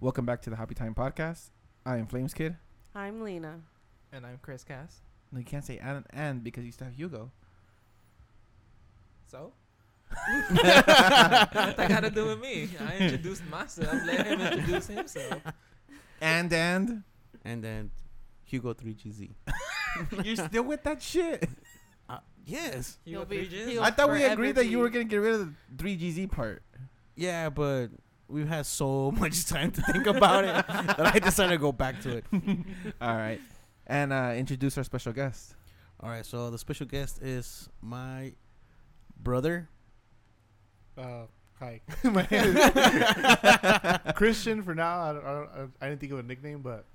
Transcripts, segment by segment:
Welcome back to the Happy Time Podcast. I am Flames Kid. I'm Lena. And I'm Chris Cass. No, you can't say and and because you still have Hugo. So? what that got to do with me? I introduced myself. Let him introduce himself. And and and then Hugo 3GZ. you're still with that shit. Uh, yes. You He'll be- three J's? he'll- I thought we agreed that you were gonna get rid of the 3GZ part. Yeah, but we've had so much time to think about it that I decided to go back to it. All right. And uh, introduce our special guest. All right, so the special guest is my brother. Uh, hi. My name is Christian for now. I, don't, I, don't, I didn't think of a nickname, but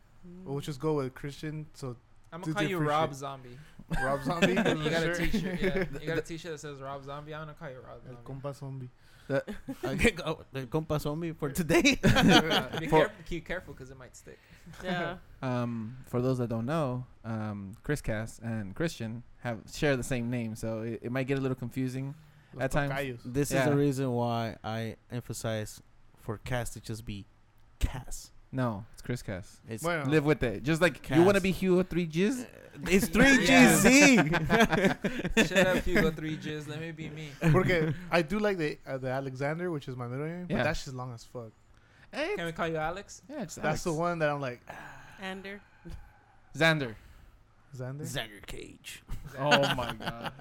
we'll just go with Christian. So I'm going to call you Rob differentiate. Zombie. Rob Zombie. You got a Sure. t-shirt. Yeah. You got a t-shirt that says Rob Zombie. I'm going to call you Rob El compa zombie. Okay, go, the compa zombie for today. Uh, be For- careful, keep careful because it might stick. Yeah. Um, for those that don't know, um, Chris Cass and Christian have share the same name, so it, it might get a little confusing. Los At times- tocayos. this is the reason why I emphasize for Cass to just be Cass. No, it's Chris Cass. It's Bueno, Live with it. Just like you want to Cass. be Hugo 3Gs. it's Yeah. 3GZ. Shut up, Hugo 3 J's. Let me be me. porque I do like the uh, the Alexander, which is my middle name, Yeah. but that's just long as fuck. Hey, Can we call you Alex? yeah, it's That's the one that I'm like, Ander. Xander. Xander. Xander Cage. Oh my god.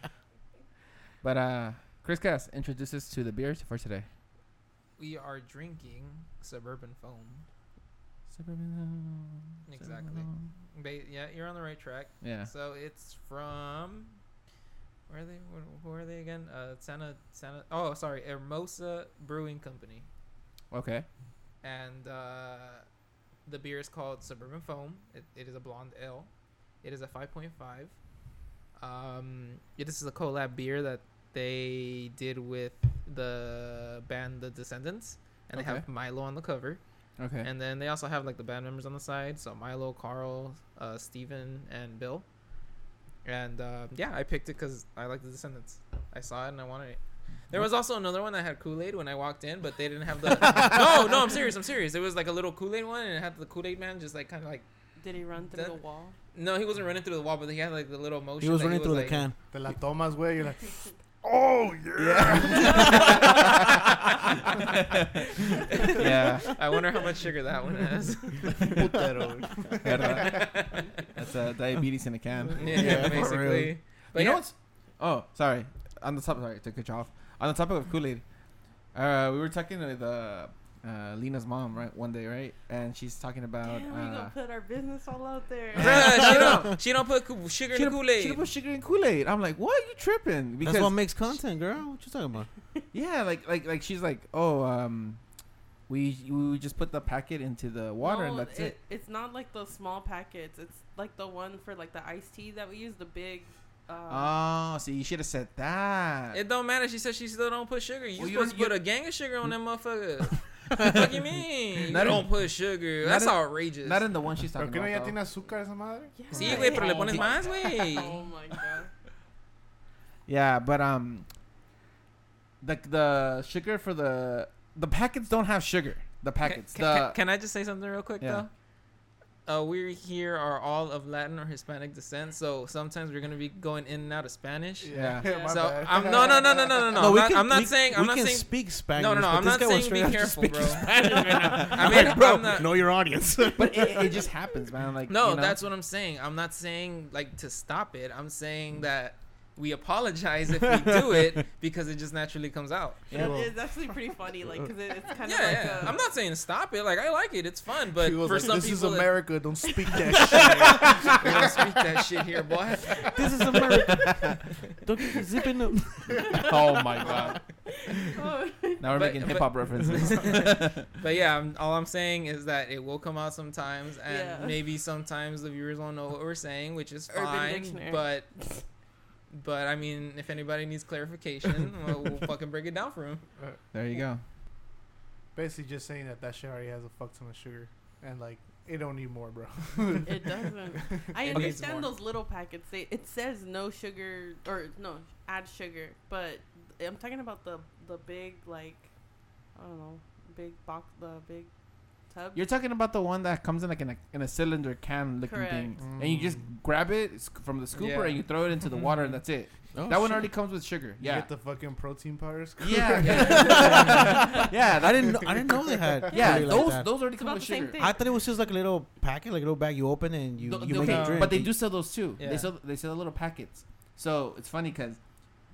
But uh, Chris Cass, introduces us to the beers for today. We are drinking Suburban Foam. Exactly. Ba- yeah, you're on the right track. Yeah. So it's from where are they? Where, who are they again? Uh, Santa Santa. Oh, sorry, Hermosa Brewing Company, Okay. and uh, the beer is called Suburban Foam. It, it is a blonde ale. It is a 5.5. Um, this is a collab beer that they did with the band The Descendents, and they have Milo on the cover. Okay. And then they also have like the band members on the side. So Milo, Carl, uh, Steven, and Bill. And uh, yeah, I picked it because I like the Descendents. I saw it and I wanted it. There was also another one that had Kool Aid when I walked in, but they didn't have the. no, no, I'm serious. I'm serious. It was like a little Kool Aid one, and it had the Kool Aid man just like kind of like. Did he run through That- the wall? No, he wasn't running through the wall, but he had like the little motion. He was that running through the can. Te la tomas, güey. You're like, oh yeah. yeah. I wonder how much sugar that one has. Putero, ¿Verdad? That's uh, diabetes in a can. yeah, Yeah, for real. basically. But you know yeah, what's? Oh, sorry. On the top, sorry to cut you off. On the topic of Kool Aid, uh, we were talking with uh, uh, Lena's mom, right? One day, right? And she's talking about. Damn, we uh, gonna put our business all out there. Bruh, she don't. She don't put coo- sugar she in the don't- Kool She don't Aid. put sugar in Kool Aid. I'm like, what? Are you tripping? Because That's what makes content, girl. What you talking about? yeah, like like like she's like, oh, um, we we just put the packet into the water and No, that's it. It's not like the small packets. It's like the one for like the iced tea that we use. The big. Uh, Oh, see, you should have said that. It don't matter. She said she still don't put sugar. You Well, you supposed don't- to put a gang of sugar on that motherfucker. what do you mean? You Not in- don't put sugar. That's in- outrageous. Not in the one she's Pero talking que no ya about. tiene azúcar esa madre. yeah. Sí, güey, pero le Oh pones más, güey. Oh my god. Yeah, but um, the the sugar for the the packets don't have sugar. The packets. Can, the can, can I just say something real quick Yeah. though? Uh, we here are all of Latin or Hispanic descent, so sometimes we're gonna be going in and out of Spanish. Yeah. my So bad. I'm no no no no no no no. I'm we not, can- I'm not we- saying I'm we not can saying speak Spanish. no no no. but I'm this not saying be straight up to careful, bro. Spanish right now. I mean, Like, bro, I'm not- know your audience. but it, it just happens, man. Like No, you know? that's what I'm saying. I'm not saying like to stop it. I'm saying that we apologize if we do it because it just naturally comes out. Yeah. It- It's actually pretty funny, like, cause it, it's kind Yeah, of like yeah. a, I'm not saying stop it. Like I like it. It's fun, but for like, some this is people, it- America. Don't speak that we don't speak that shit here, boy. this is America. Don't get your zip in them. oh my god. Oh, Now we're But- making hip hop references. But yeah, I'm, all I'm saying is that it will come out sometimes, and Yeah. maybe sometimes the viewers won't know what we're saying, which is Urban fine. Dictionary. But, but I mean, if anybody needs clarification, we'll, we'll fucking break it down for him. Uh, there you go. Basically, just saying that that shit already has a fuck ton of sugar, and like it don't need more, bro. it doesn't. I It understand those little packets. They it says no sugar or no add sugar, but I'm talking about the the big like I don't know big box the big tub. You're talking about the one that comes in like in a in a cylinder can looking Correct. thing, and you just grab it from the scooper Yeah. and you throw it into the water, and that's it. Oh, that one shit. already comes with sugar. You Yeah, get the fucking protein powders. yeah, yeah. yeah, I didn't. Know, I didn't know they had. Yeah, really like those that. those already come with sugar. thing. I thought it was just like a little packet, like a little bag you open and you Th- you okay, make a drink. but they do sell those too. Yeah. They sell they sell the little packets. So it's funny because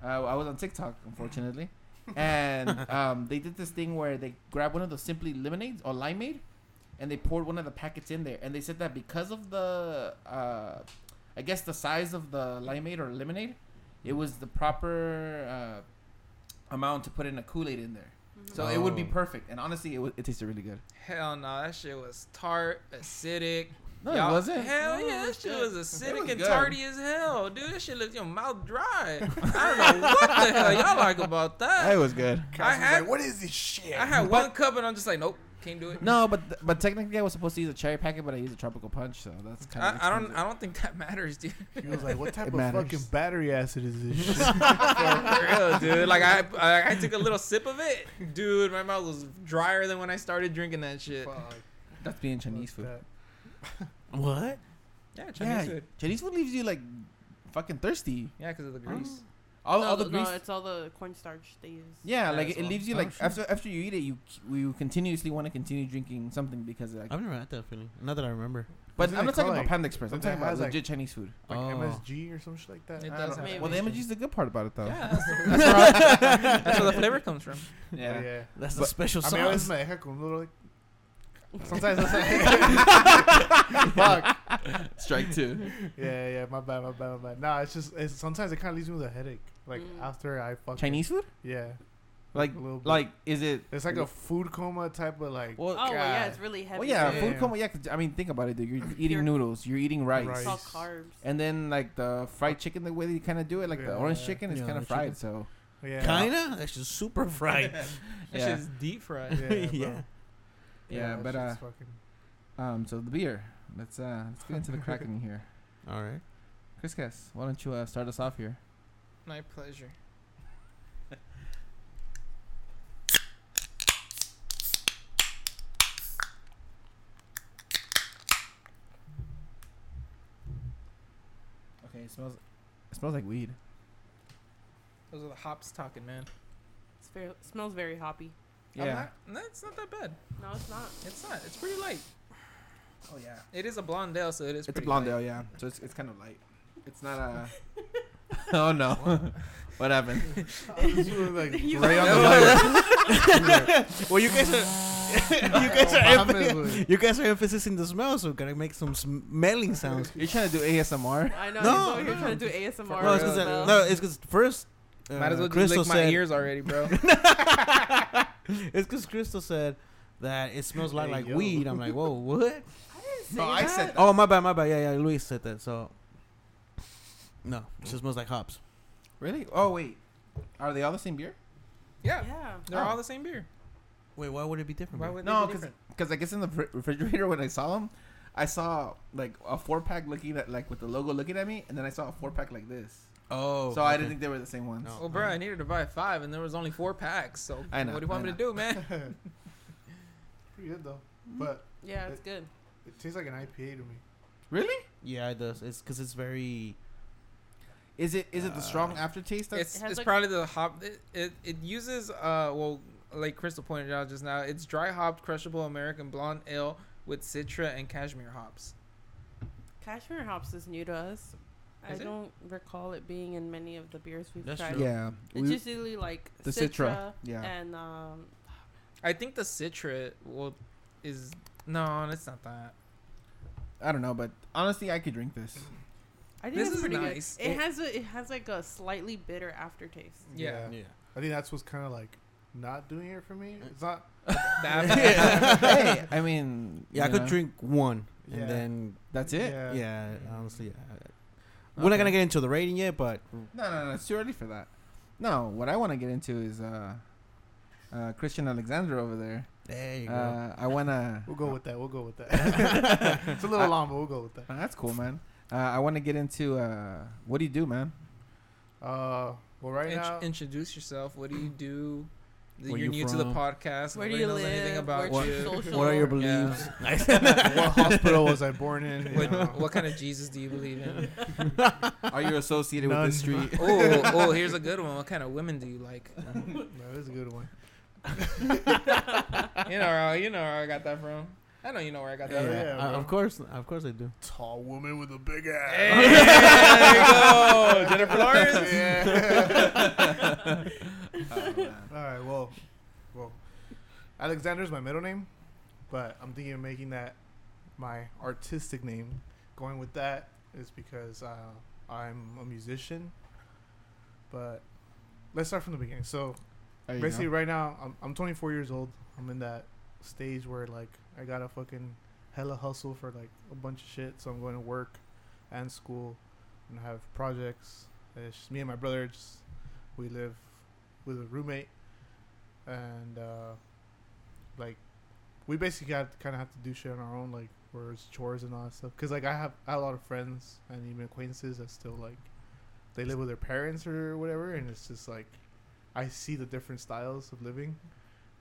uh, I was on TikTok, unfortunately, and um, they did this thing where they grabbed one of those simply lemonades or limeade, and they poured one of the packets in there, and they said that because of the, uh, I guess the size of the limeade or lemonade, it was the proper uh, amount to put in a Kool Aid in there. Mhm. So it would be Oh. perfect, and honestly, it, wa- it tasted really good. Hell no, that shit was tart, acidic. No, Y'all- it wasn't. Hell No, yeah, that shit was acidic was and good. tarty as hell, dude. That shit left your mouth dry. I don't know what the hell y'all like about that. It was good. I had, what is this shit? I had one cup and I'm just like, nope, can't do it. No, but but technically I was supposed to use a cherry packet, but I used a tropical punch, so that's kind of. I, I don't, I don't think that matters, dude. He was like, "What type It of matters. fucking battery acid is this shit?" For real, dude. Like I, I, I took a little sip of it, dude. My mouth was drier than when I started drinking that shit. Fuck, That's being Chinese fuck food. that. What? Yeah, Chinese Yeah, food. Chinese food leaves you like fucking thirsty. Yeah, because of the grease. All, no, all the no, grease. it's all the cornstarch they use. yeah, Yeah, like as it, it well. leaves you Oh, like shit. after after you eat it, you you continuously want to continue drinking something because like. I've never had that feeling. Not that I remember. But Isn't I'm not talking called, about like- Panda Express. I'm talking about has, like- legit Chinese food. Like Oh. MSG or some shit like that. It does have Well, the MSG is the good part about it, though. Yeah, that's, that's, where that's where the flavor comes from. Oh, yeah. yeah. That's the But- special I mean, a sauce. veces me deja con un little like. Sometimes it's like. Fuck. Strike two. Yeah, yeah, my bad, my bad, my bad. Nah, it's just it's, sometimes it kind of leaves me with a headache. Like Mm. after I fuck Chinese food? Yeah, Like a little bit. like is it? it's like a food coma type of like. Well, Oh well, yeah, God. it's really heavy. well, yeah, too. food Yeah. coma. Yeah, 'cause, I mean, think about it, dude. You're eating You're- noodles. You're eating rice. It's all Rice. carbs. And then like the fried chicken, the way they kind of do it, like the Yeah. orange chicken is Yeah, kind of orange fried. So yeah, Kinda. That's just super fried. That Yeah. shit's deep fried. Yeah, bro. yeah. yeah, that but uh, shit's fucking- um, so the beer. Let's uh, let's get into the cracking here. All right. Chris Cass, why don't you uh, start us off here? My pleasure. Okay, it smells. It smells like weed. Those are the hops talking, man. It's very smells very hoppy. Yeah. not- no, it's not that bad. No, it's not. It's not. It's pretty light. Oh yeah. It is a blonde ale, so it is. It's a pretty blonde light. ale, yeah. So it's it's kind of light. It's not a. oh no. what happened? Like, You- right on well, you guys are you guys are emph- you guys are emphasizing the smell, so we gotta make some smelling sounds. You're trying to do ASMR. I know. No, you're, no. trying to do ASMR. No, it's because no, it's because first. Uh, Might as well just Crystal lick my said, ears already, bro. It's because Crystal said that it smells like Hey, like yo. weed. I'm like, whoa, what? I didn't say No, I said that. Oh, my bad, my bad. Yeah, yeah, Luis said that. So, no, it just smells like hops. Really? Oh wait. Are they all the same beer? Yeah, Yeah. they're Oh. all the same beer. Wait, why would it be different? Why bro? would No, they be because different? because I guess in the fr- refrigerator when I saw them, I saw like a four pack looking at like with the logo looking at me, and then I saw a four pack like this. oh, so I didn't think they were the same ones. No. Well, bro, I needed to buy five, and there was only four packs. So I know, what do you want I me to do, man? Pretty good though, but Yeah, it's good. It tastes like an IPA to me. Really? Yeah, it does. It's because it's very. Is it is it the strong Uh, aftertaste? That's It's It has it's like- probably the hop. It, it it uses uh well like Crystal pointed out just now. It's dry hopped crushable American blonde ale with citra and cashmere hops. Cashmere hops is new to us. I it? don't recall it being in many of the beers we've That's tried. true. yeah. It's we- usually like the Citra, Citra. Yeah. and um, I think the citra will is no, it's not that. I don't know, but honestly, I could drink this. I think This it's is pretty nice. good. It, It- has a it has like a slightly bitter aftertaste. Yeah. Yeah. I think that's what's kind of like not doing it for me. It's not. That- hey, I mean, Yeah, I you could know, drink one, and Yeah. then That's it. Yeah. yeah, honestly, uh, we're not Okay. gonna get into the rating yet, but No, no, no. It's too early for that. No, what I want to get into is uh, uh, Christian Alexander over there. There you go. Uh, I wanna. We'll go with that. We'll go with that. it's a little I- long, but we'll go with that. Oh, that's cool, man. Uh, I want to get into uh, what do you do, man? Uh, well, right Int- now, introduce yourself. What do you do? Where you're you new to the podcast. Where do you knows anything live? about Where's you. social? What are your Yeah. beliefs? what hospital was I born in? What, what kind of Jesus do you believe in? Are you associated with this None. street? Oh, oh, here's a good one. What kind of women do you like? That is a good one. You know, where I- you know where I got that from. I know you know where I got that Yeah, from. yeah. Uh, of course, of course I do. Tall woman with a big ass. Hey, there you go, Jennifer Lawrence. Yeah. Oh, man. All right. Well, well, Alexander's my middle name, but I'm thinking of making that my artistic name. Going with that is because uh, I'm a musician. But let's start from the beginning. So There you basically, go. right now I'm I'm 24 years old. I'm in that stage where like I gotta fucking hella hustle for like a bunch of shit. So I'm going to work and school and have projects. It's just me and my brother. Just we live with a roommate and uh, like we basically got kind of have to do shit on our own, like where it's chores and all that stuff. Cause like I have, I have a lot of friends and even acquaintances that still like they live with their parents or whatever, and it's just like I see the different styles of living,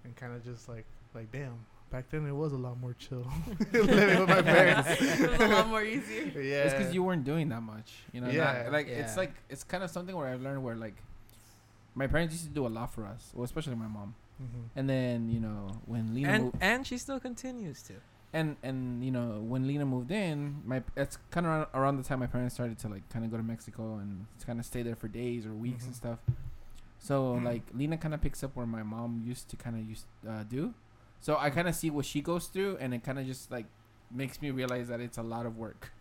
and kind of just like like damn. Back then it was a lot more chill living with my parents. it was a lot more easier. yeah, It's because you weren't doing that much, you know. Yeah. not- like it's like it's kind of something where I've learned where like my parents used to do a lot for us, well, especially my mom. Mhm. And then you know when Lena And moved, and she still continues to. and and you know when Lena moved in, my it's kind of around, around the time my parents started to like kind of go to Mexico and kind of stay there for days or weeks and Mhm. stuff. So like Lena kind of picks up where my mom used to kind of used uh, do. So I kind of see what she goes through, and it kind of just like makes me realize that it's a lot of work.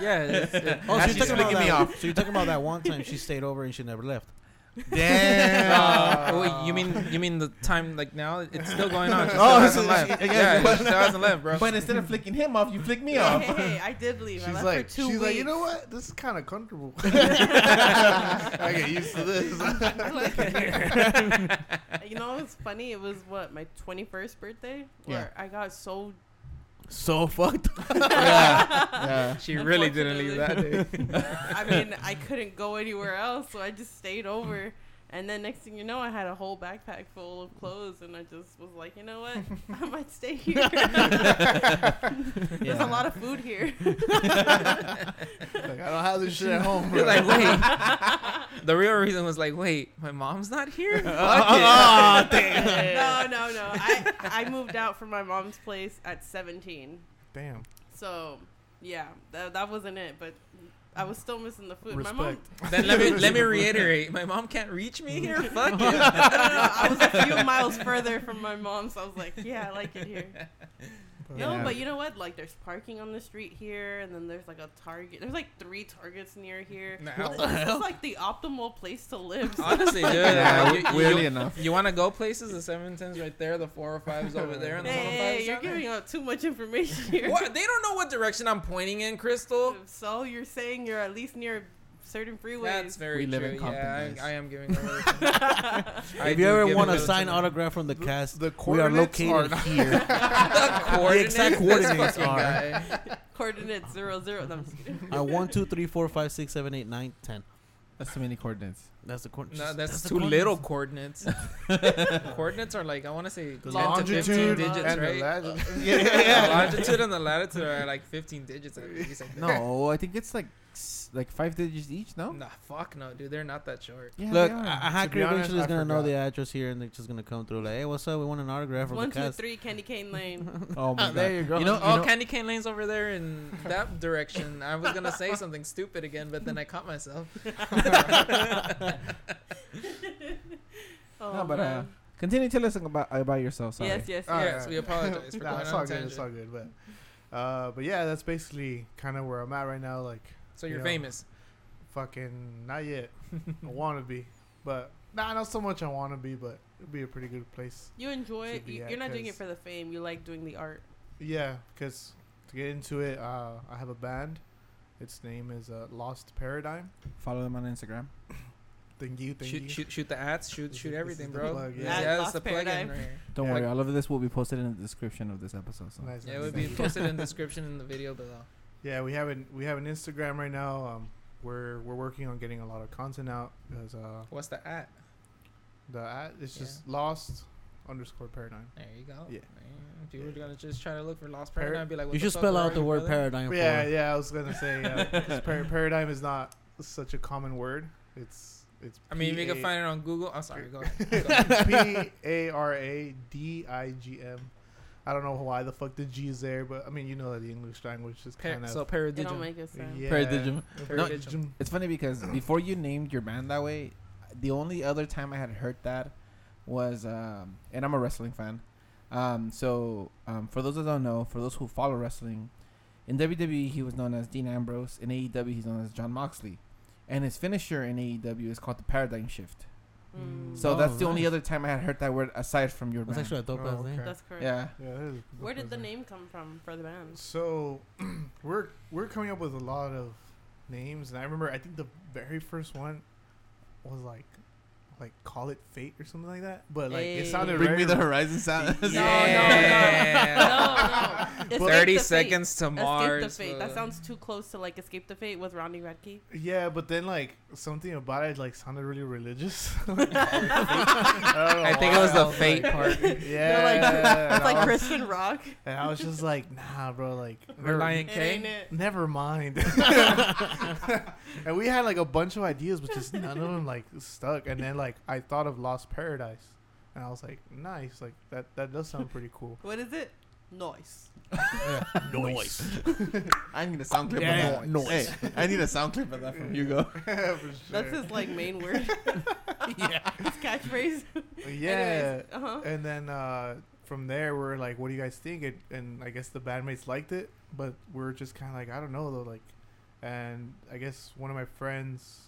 Yeah. It's, it, Oh, so you're she's talking about flicking me off. So you're talking about that one time she stayed over and she never left. Uh, wait, you mean you mean the time like now? It's still going on. She still Oh, hasn't so left. she- yeah, yeah. she still hasn't left, bro. But instead of flicking him off, you flick me Hey, off. hey, hey, I did leave. I She's left like, for two she's weeks. like, you know what? This is kind of comfortable. I get used to this. I like it here. you know what's funny? It was what my 21st birthday where I got so. So fucked. yeah, yeah. she really didn't leave that day. I mean, I couldn't go anywhere else, so I just stayed over. And then next thing you know, I had a whole backpack full of clothes, and I just was like, you know what? I might stay here. There's a lot of food here. Like, I don't have this shit at home. You're like, wait. the real reason was like, wait, my mom's not here. Fuck Ah, no, no, no. I I moved out from my mom's place at 17. Damn. So yeah, that, that wasn't it. But I was still missing the food. My mom. Respect. Then let me let me reiterate. My mom can't reach me here. Fuck it. No, no, no, I was a few miles further from my mom, so I was like, yeah, I like it here. No, Yeah. but you know what? Like, there's parking on the street here, and then there's like a Target. There's like three Targets near here. Now- This is like the optimal place to live. so- Honestly, dude. Yeah, uh, you, weirdly you, enough. you want to go places? The 710's right there. The 405's over there. And the Hey, 105's hey, you're down there. giving out too much information here. What? They don't know what direction I'm pointing in, Crystal. So you're saying you're at least near certain freeways. That's very We live true. in Compton, yeah. I, I am giving away. I if you ever want a signed to them. autograph from the cast, the we are located are here. the coordinates, exact this coordinates fucking are- guy. Coordinates zero zero. No, I'm just kidding. uh, one, two, three, four, five, six, seven, eight, nine, ten. That's too many coordinates. That's the coordinates. No, that's, the too little coordinates. coordinates are like I want to say 10 to 15 longitude digits, and the right? latitude. Yeah, yeah, The longitude and the latitude are like 15 digits at least. I. No, I think it's like s- like five digits each. No. Nah, fuck no, dude. They're not that short. Yeah, Look, they a are. a hacker honest, eventually is gonna know the address here, and they're just gonna come through like, "Hey, what's up? We want an autograph from One, the two, cast." three, Candy Cane Lane. oh my god. there you go. You know, Oh, know, Candy Cane Lane's over there in that direction. I was gonna say something stupid again, but then I caught myself. Oh, No, but, uh, man. continue to listen about about yourself. Sorry. yes, yes, All yes. yes, we apologize for Nah, going it's on all a good. tangent. It's all good. But, uh, but yeah, that's basically kind of where I'm at right now. Like, So you're Yeah. famous. fucking not yet. I want to be, but nah, not so much. I want to be, but it'd be a pretty good place. You enjoy it. You, you're not doing it for the fame. You like doing the art. Yeah, because to get into it, uh, I have a band. Its name is uh, Lost Paradigm. Follow them on Instagram. Thank you, thank Shoot, you. shoot, shoot the ads. Shoot, This shoot is- this everything, the bro. plug, yeah. yeah, At that's Lost the plug-in Paradigm. right. Don't Yeah. worry, all of this will be posted in the description of this episode. So. Nice, Yeah, it nice, would be you. posted in the description in the video below. Yeah, we have an we have an Instagram right now. Um, we're we're working on getting a lot of content out because uh, What's the at? The at it's Yeah. just lost underscore paradigm. There you go. Yeah. Man, People are gonna just try to look for lost paradigm. and Be like, what You should spell out the word brother? paradigm. Yeah, for yeah. I was gonna say uh, 'cause par- paradigm is not such a common word. It's it's. I mean, you can find it on Google. I'm sorry. Go. Go ahead. P A R A D I G M. I don't know why the fuck the G is there, but I mean, you know that the English language is kind of. so It don't paradigm. make a sense. yeah. Paradigm. Paradigm. It's funny because before you named your band that way, the only other time I had heard that was, um, and I'm a wrestling fan. Um, so um, for those that don't know, for those who follow wrestling, in WWE he was known as Dean Ambrose. In AEW he's known as Jon Moxley, and his finisher in AEW is called the Paradigm Shift. Mm. So Oh, that's the only other time I had heard that word aside from your That's band. actually a dope Oh, ass name. That's correct. yeah. Yeah, that is- Where did the name come from for the band? So we're we're coming up with a lot of names, and I remember I think the very first one was like like call it fate or something like that. But like it sounded Bring very me the horizon sound. No, Yeah. no, no. Escape Thirty the Fate. seconds to Mars. Escape the Fate. That uh, sounds too close to like Escape the Fate with Ronnie Radke. yeah, but then like something about it like sounded really religious. I, I think it was the fate part. Yeah, They're like, it's like Christian rock. And I was just like, nah, bro, like Relient It K. Never mind. and we had like a bunch of ideas, but just none of them like stuck. And then like I thought of Lost Paradise, and I was like, nice, like that that does sound pretty cool. What is it? Noise. Noise. I need a sound clip Yeah, of that. noise. Hey, I need a sound clip of that from Hugo. For sure. That's his like main word. yeah. his catchphrase. yeah. Uh huh. And then uh, from there, we're like, what do you guys think? It, and I guess the bandmates liked it, but we're just kind of like, I don't know though, like. And I guess one of my friends,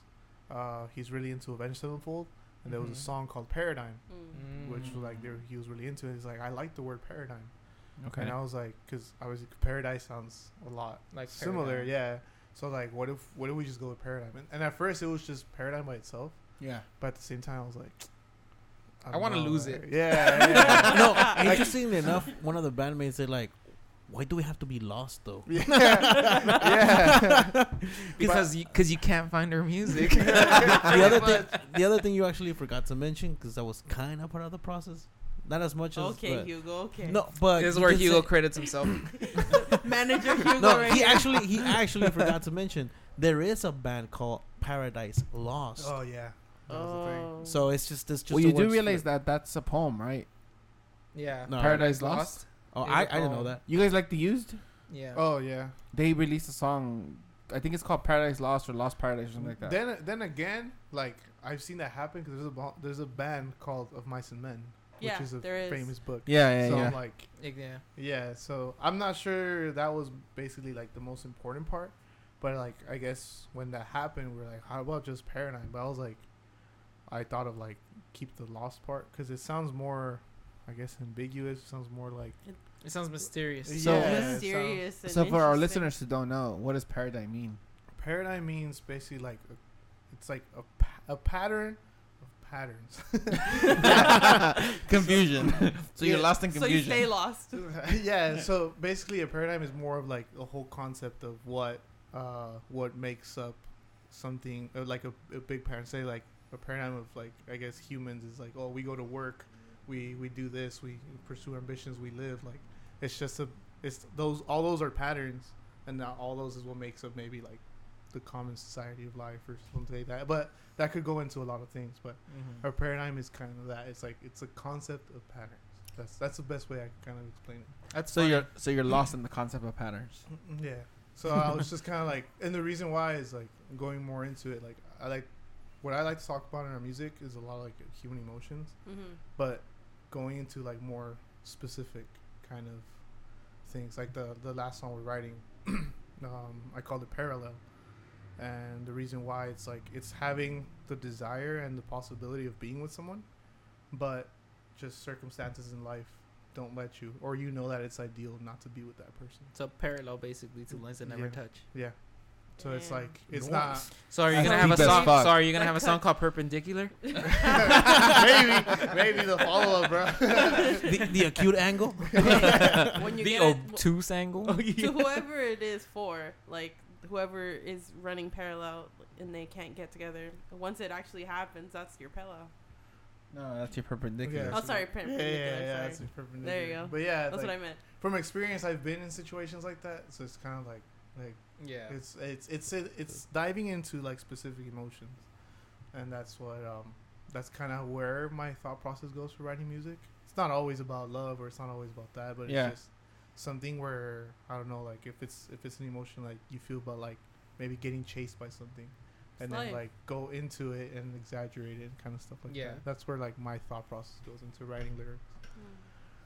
uh, he's really into Avenged Sevenfold, and there was Mhm. a song called Paradigm. Mm. which was like they were, he was really into it. He's like, I like the word paradigm, Okay. and I was like, because I was paradise sounds a lot Like similar, paradigm. yeah. So like, what if what if we just go with paradigm? And, and at first it was just paradigm by itself, yeah. but at the same time I was like, I don't wanna lose it. Yeah, yeah. no, interestingly enough, one of the bandmates said like, "Why do we have to be lost though?" yeah, yeah. Because you, cause you can't find her music. the other thing, the other thing you actually forgot to mention, because that was kind of part of the process, not as much as. Okay, but- Hugo. Okay. No, but this is where Hugo say- credits himself. Manager Hugo. no, right he here. actually he actually forgot to mention there is a band called Paradise Lost. Oh yeah. That was the thing. Oh. So it's just it's just. well, you do realize split. that that's a poem, right? Yeah. No. Paradise Lost. Oh, I, I, a I didn't know that. You guys like the used? Yeah. Oh yeah. They released a song. I think it's called Paradise Lost or Lost Paradise or something like that. Then then again, like I've seen that happen because there's a there's a band called Of Mice and Men, which is a there is. famous book. yeah, yeah, so yeah. I'm like, yeah. Yeah, so I'm not sure that was basically like the most important part, but like I guess when that happened, we are like, how about just paradigm? But I was like, I thought of like keep the lost part because it sounds more, I guess, ambiguous. It sounds more like It sounds mysterious. So- Yeah, it mysterious. and so for our listeners who don't know, what does paradigm mean? paradigm means basically like a, it's like a a pattern of patterns. confusion. so you're Yeah. lost in confusion. So you stay lost. yeah, so basically a paradigm is more of like a whole concept of what uh what makes up something uh, like a, a big paradigm say like a paradigm of like I guess humans is like oh we go to work we we do this we pursue ambitions we live like it's just a it's those all those are patterns and now all those is what makes up maybe like the common society of life or something like that but that could go into a lot of things but Mhm. a paradigm is kind of that it's like it's a concept of patterns that's that's the best way I can kind of explain it That's so funny. you're so you're lost in the concept of patterns. Yeah. So I was just kind of like, and the reason why is like going more into it. Like I like what I like to talk about in our music is a lot of like human emotions, hmm but going into like more specific kind of things. Like the the last song we're writing, um, I called it parallel, and the reason why it's like it's having the desire and the possibility of being with someone, but just circumstances in life don't let you, or you know that it's ideal not to be with that person. So parallel basically to lines that never Yeah. touch. Yeah. So it's like it's Nice. not So are you gonna have a song? Fuck. So are you gonna have a song called Perpendicular? maybe maybe the follow up, bro. the, the acute angle. when you the get it, obtuse angle. to whoever it is for, like whoever is running parallel and they can't get together. Once it actually happens, that's your pillow. No, that's your perpendicular. Yeah, Oh, so- sorry, Yeah, perpendicular. yeah, yeah, sorry. that's perpendicular. There you go. But yeah, That's like, what I meant. from experience, I've been in situations like that, so it's kind of like like Yeah. it's it's it's it's diving into like specific emotions, and that's what um that's kind of where my thought process goes for writing music. It's not always about love or it's not always about that, but Yeah. it's just something where I don't know, like if it's if it's an emotion like you feel about like maybe getting chased by something, and then Slay. like go into it and exaggerate it and kind of stuff like Yeah. that. That's where like my thought process goes into writing lyrics. Mm.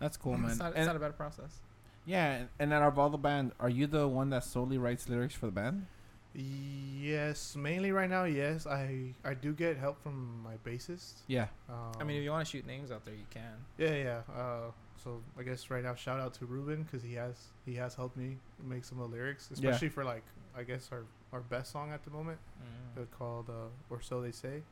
That's cool, man. It's not, it's not a bad process. yeah, and- and out of all the band, are you the one that solely writes lyrics for the band? Yes, mainly right now. Yes, I I do get help from my bassist. Yeah. Um, I mean, if you want to shoot names out there, you can. yeah, yeah. Uh, so I guess right now, shout out to Ruben because he has he has helped me make some of the lyrics, Yeah. especially for like I guess our our best song at the moment, Mm. called uh, "Or So They Say."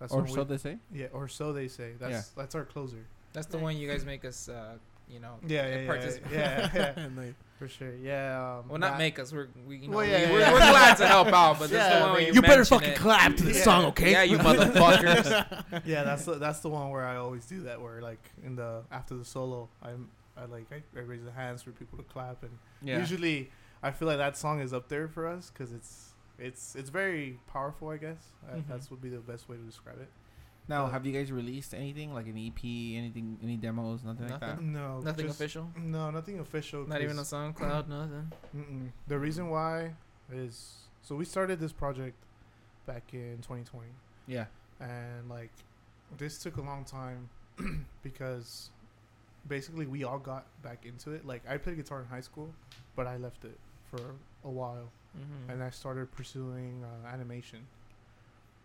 That's or so we- they say. yeah, or so they say. That's that's our closer. That's the Nice. one you guys make us, uh, you know, Yeah, yeah, yeah, participate. yeah, yeah, Like, for sure. Yeah. Um, Well, not that- make us. We're we, you know, Well, we, yeah, we're, yeah. we're glad to help out, but this is Yeah, the one where you, you better fucking it. clap to this Yeah. song, okay? Yeah, you motherfuckers. yeah, that's the, that's the one where I always do that. Where like in the after the solo, I'm I like I, I raise the hands for people to clap, and Yeah. usually I feel like that song is up there for us because it's it's it's very powerful. I guess uh, Mhm. that's would be the best way to describe it. Now, have you guys released anything like an EP, anything, any demos, nothing, like that? No, Nothing just- official. No, nothing official. Not even a 'cause- SoundCloud. Nothing. Mm-mm. The reason why is so we started this project back in 2020. Yeah. and like this took a long time because basically we all got back into it like i played guitar in high school but i left it for a while Mm-hmm. and i started pursuing uh, animation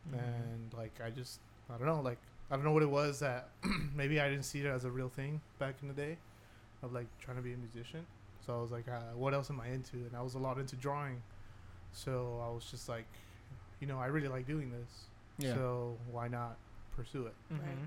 Mm-hmm. and like i just i don't know like i don't know what it was that maybe i didn't see it as a real thing back in the day of like trying to be a musician so i was like uh, what else am i into and i was a lot into drawing so i was just like you know i really like doing this Yeah. so why not pursue it? Mm-hmm.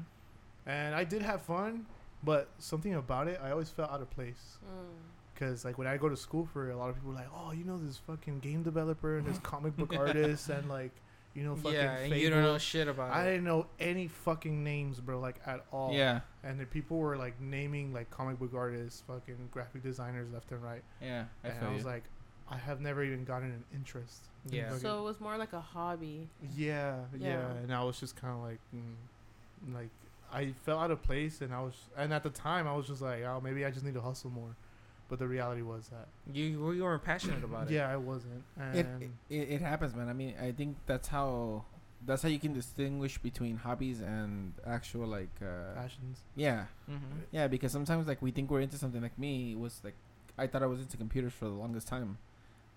And I did have fun, but something about it, I always felt out of place. Mm. Cause like when I go to school for it, a lot of people are like, oh, you know this fucking game developer and this comic book artist and like, you know, fucking Yeah, and you don't know shit about I it. didn't know any fucking names, bro, like at all. Yeah. And the people were like naming like comic book artists, fucking graphic designers left and right. Yeah. I and feel I was you. like, I have never even gotten an interest. Yeah. fucking- So it was more like a hobby. Yeah, yeah, Yeah. and I was just kind of like, mm, like I felt out of place, and I was, and at the time I was just like, oh, maybe I just need to hustle more, but the reality was that, You you weren't passionate about it. yeah, I wasn't, and it, it, it happens, man. I mean, I think that's how that's how you can distinguish between hobbies and actual like uh passions. yeah Mm-hmm. yeah because sometimes like we think we're into something like me it was like I thought I was into computers for the longest time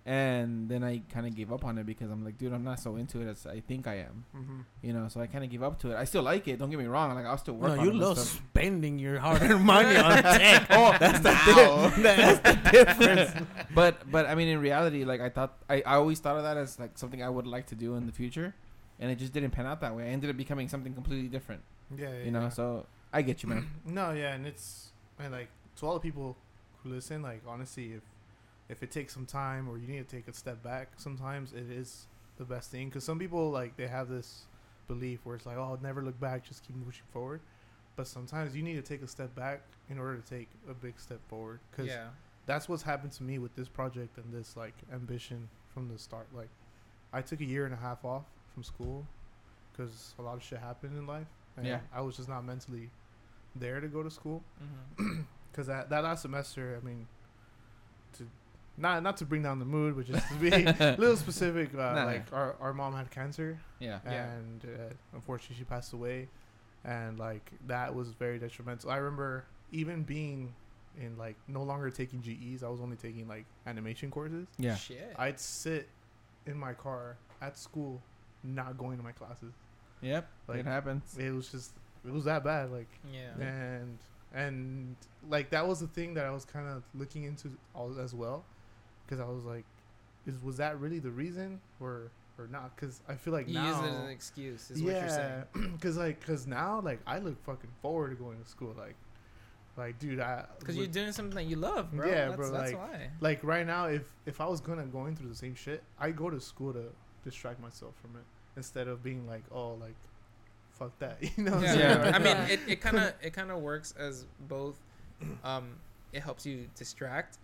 and then I kind of gave up on it because I'm like dude I'm not so into it as I think I am Mm-hmm. you know so I kind of gave up to it I still like it don't get me wrong like I'll still work no, on you it and love spending your hard-earned money on tech. oh That's the di- that's the difference. but but I mean in reality like I thought I, I always thought of that as like something I would like to do in the future and it just didn't pan out that way I ended up becoming something completely different Yeah, yeah you know yeah. so I get you man no, yeah, and it's and like to all the people who listen, like honestly, if if it takes some time or you need to take a step back, sometimes it is the best thing. Because some people like they have this belief where it's like, oh, never look back, just keep pushing forward. But sometimes you need to take a step back in order to take a big step forward. Because Yeah. that's what's happened to me with this project and this like ambition from the start. Like, I took a year and a half off from school because a lot of shit happened in life. And Yeah. I was just not mentally there to go to school Mm-hmm. because that that last semester, I mean, to not not to bring down the mood, but just to be a little specific, uh, Nah. like our our mom had cancer yeah Yeah. and uh, unfortunately she passed away, and like that was very detrimental. I remember even being in like no longer taking GEs, I was only taking like animation courses. yeah Shit. I'd sit in my car at school, not going to my classes. yep Like, it happens It was just it was that bad. Like yeah. and and like that was the thing that I was kind of looking into all as well, because I was like, is was that really the reason or or not? Because I feel like You now, use it as an excuse. Is what you're saying. because like because now like I look fucking forward to going to school. Like like dude, I Because you're doing something that you love, bro. Yeah, that's, bro, That's like- why. like right now if if I was gonna going through the same shit, I go to school to distract myself from it instead of being like oh like fuck that. You know. Yeah, Yeah. I mean, Yeah. it, it kind of it kind of works as both. Um, it helps you distract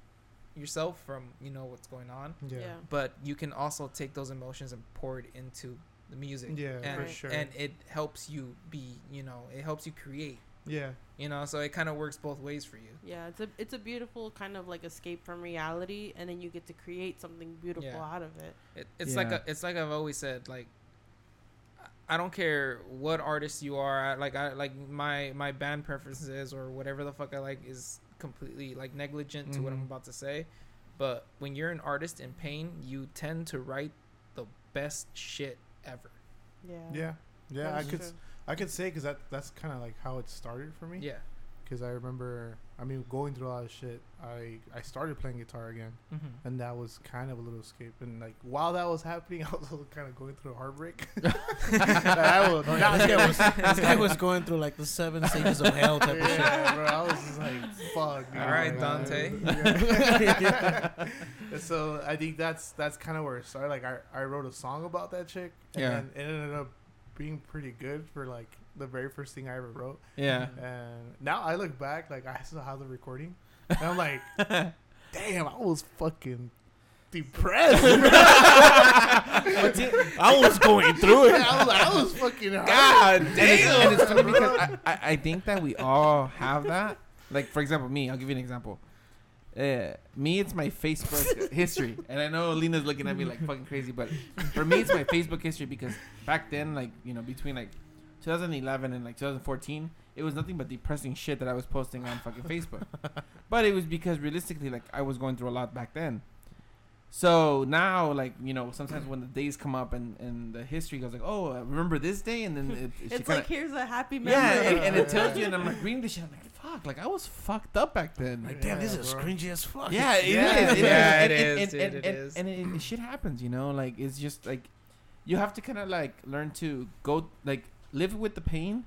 yourself from you know what's going on, yeah. Yeah. but you can also take those emotions and pour it into the music. Yeah, and, for sure. And it helps you be, you know, it helps you create. yeah. You know, so it kind of works both ways for you. Yeah, it's a it's a beautiful kind of like escape from reality, and then you get to create something beautiful Yeah. out of it. It, it's like a, it's like I've always said, like I don't care what artist you are. I, like I like my my band preferences or whatever the fuck I like is completely like negligent to what I'm Mhm. about to say. But when you're an artist in pain, you tend to write the best shit ever. Yeah. Yeah. Yeah. I could true. s- I could say because that that's kind of like how it started for me. Yeah. Because I remember, I mean, going through a lot of shit. I I started playing guitar again, Mm-hmm. and that was kind of a little escape. And like while that was happening, I was also kind of going through a heartbreak. I will Oh, not this, guy was, this guy was going through like the seven stages of hell type of shit. bro. I was just like, fuck. dude. All right, Like, Dante. yeah. So I think that's that's kind of where it started. Like I, I wrote a song about that chick, and Yeah. then it ended up being pretty good for like the very first thing I ever wrote. Yeah. And now I look back, like I still have the recording, and I'm like, damn, I was fucking depressed. I was going through it. I was I was fucking hurt. God damn. And it's, and it's funny because I, I, I think that we all have that. Like, for example, me, I'll give you an example. Uh, me, it's my Facebook history. And I know Lena's looking at me like fucking crazy, but for me, it's my Facebook history because back then, like, you know, between like 2011 and like 2014, it was nothing but depressing shit that I was posting on fucking Facebook. but it was because realistically, like, I was going through a lot back then. So now, like you know, sometimes when the days come up and, and the history goes like, oh, uh, remember this day, and then it, it It's kinda- like here's a happy memory. yeah, and, and it tells you, and I'm like reading this shit, I'm like, fuck, like I was fucked up back then. Like, damn, this Yeah, is bro. cringy as fuck. yeah, it is. Yeah. It is. Yeah, And- it and- is, and- and- it and- is. And it, it shit happens, you know. Like it's just like you have to kind of like learn to go like live with the pain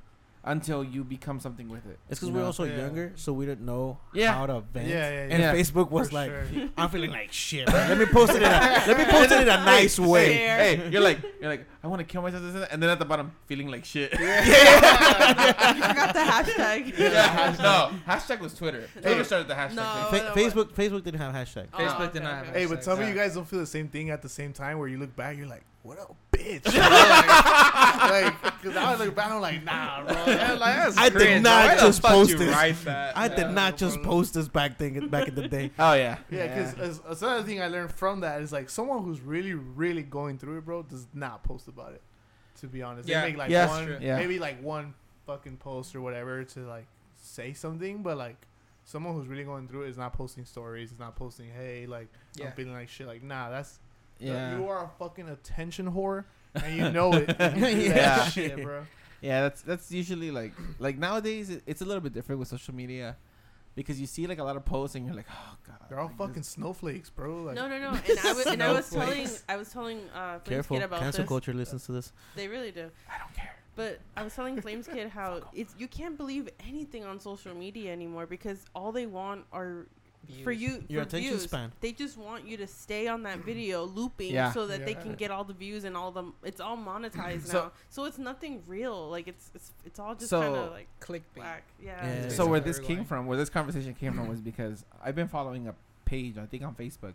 until you become something with it. It's because we're know? also Yeah. younger, so we didn't know Yeah. how to vent. Yeah, yeah, yeah. And yeah. Facebook was For like, sure. I'm feeling like shit. man. Let me post it in a, let me post it in a nice way. Hey, you're like you're like I want to kill myself, and then at the bottom feeling like shit. Yeah. you forgot the hashtag. Yeah, no, hashtag was Twitter. Twitter Hey. started the hashtag. No. thing. Fa- no, Facebook Facebook didn't have hashtag. Oh, Facebook okay, did not have okay. Hey, but Hashtags, some of you guys don't feel the same thing at the same time where you look back, you're like, what a bitch. like, because I look back, I'm like, nah, bro. Like, I did not just post this. Write that? I did Yeah, not just bro. post this back thing back in the day. Oh yeah, Yeah, because another thing I learned from that is like someone who's really, really going through it, bro, does not post about it. To be honest, Yeah. they make like Yeah. one, True. Yeah. maybe like one fucking post or whatever to like say something, but like someone who's really going through it is not posting stories, is not posting, hey, like Yeah. I'm feeling like shit. Like, nah, that's yeah. you are a fucking attention whore, and you know it. Yeah. that shit, bro. Yeah, that's that's usually like like nowadays it, it's a little bit different with social media because you see like a lot of posts and you're like, oh god, They're all like, fucking this- snowflakes, bro. Like, No, no, no. And I was, and I was telling, I was telling uh, Flames Careful, Kid about cancel this. culture listens to this. They really do. I don't care. But I was telling Flames Kid how it's you can't believe anything on social media anymore because all they want are for you Your for attention views. span. They just want you to stay on that video looping Yeah. so that they Yeah. can get all the views and all the it's all monetized So- now. So it's nothing real. Like it's it's it's all just So- kind of like clickbait. whack. Yeah. Yeah. So where this came from, where this conversation came from, was because I've been following a page, I think on Facebook.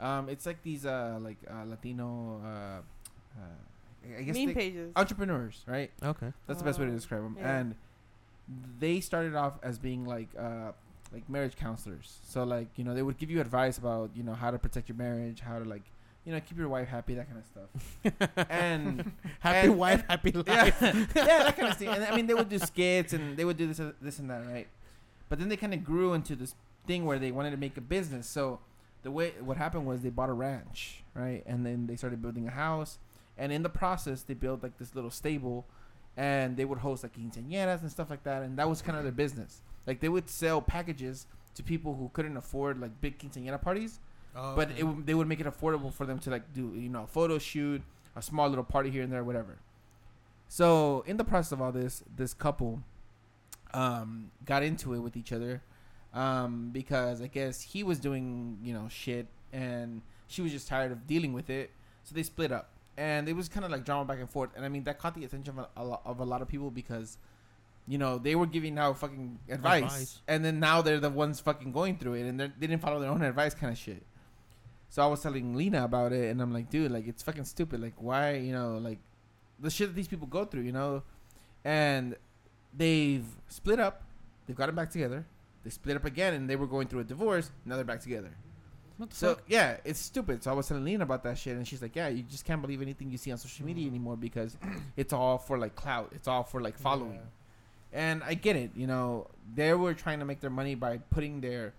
Um, it's like these uh like uh, Latino uh, uh I guess meme they- pages. entrepreneurs, right? Okay. That's the best way to Oh, describe them. yeah. And they started off as being like uh like marriage counselors. So like you know they would give you advice about you know how to protect your marriage, how to like you know keep your wife happy, that kind of stuff. and Happy And- wife, and- happy life. yeah, yeah, that kind of thing. And I mean, they would do skits and they would do this, uh, this and that, right? But then they kind of grew into this thing where they wanted to make a business. So the way what happened was they bought a ranch, right? And then they started building a house, and in the process, they built like this little stable, and they would host like quinceañeras and stuff like that. And that was kind of their business. Like they would sell packages to people who couldn't afford like big quinceañera parties Oh, but it, would- they would make it affordable for them to like do you know a photo shoot a small little party here and there whatever so in the process of all this this couple um got into it with each other um because i guess he was doing you know shit and she was just tired of dealing with it so they split up and it was kind of like drama back and forth. And I mean, that caught the attention of a of a lot of people because, you know, they were giving out fucking advice, Advice. and then now they're the ones fucking going through it, and they're- didn't follow their own advice, kind of shit. So I was telling Lena about it, and I'm like, dude, like it's fucking stupid. Like, why, you know, like the shit that these people go through, you know, and they've split up, they've gotten back together, they split up again, and they were going through a divorce. Now they're back together. What the So fuck? yeah, it's stupid. So I was telling Lena about that shit, and she's like, "Yeah, you just can't believe anything you see on social media mm. anymore because it's all for like clout. It's all for like following." Yeah. And I get it. You know, they were trying to make their money by putting their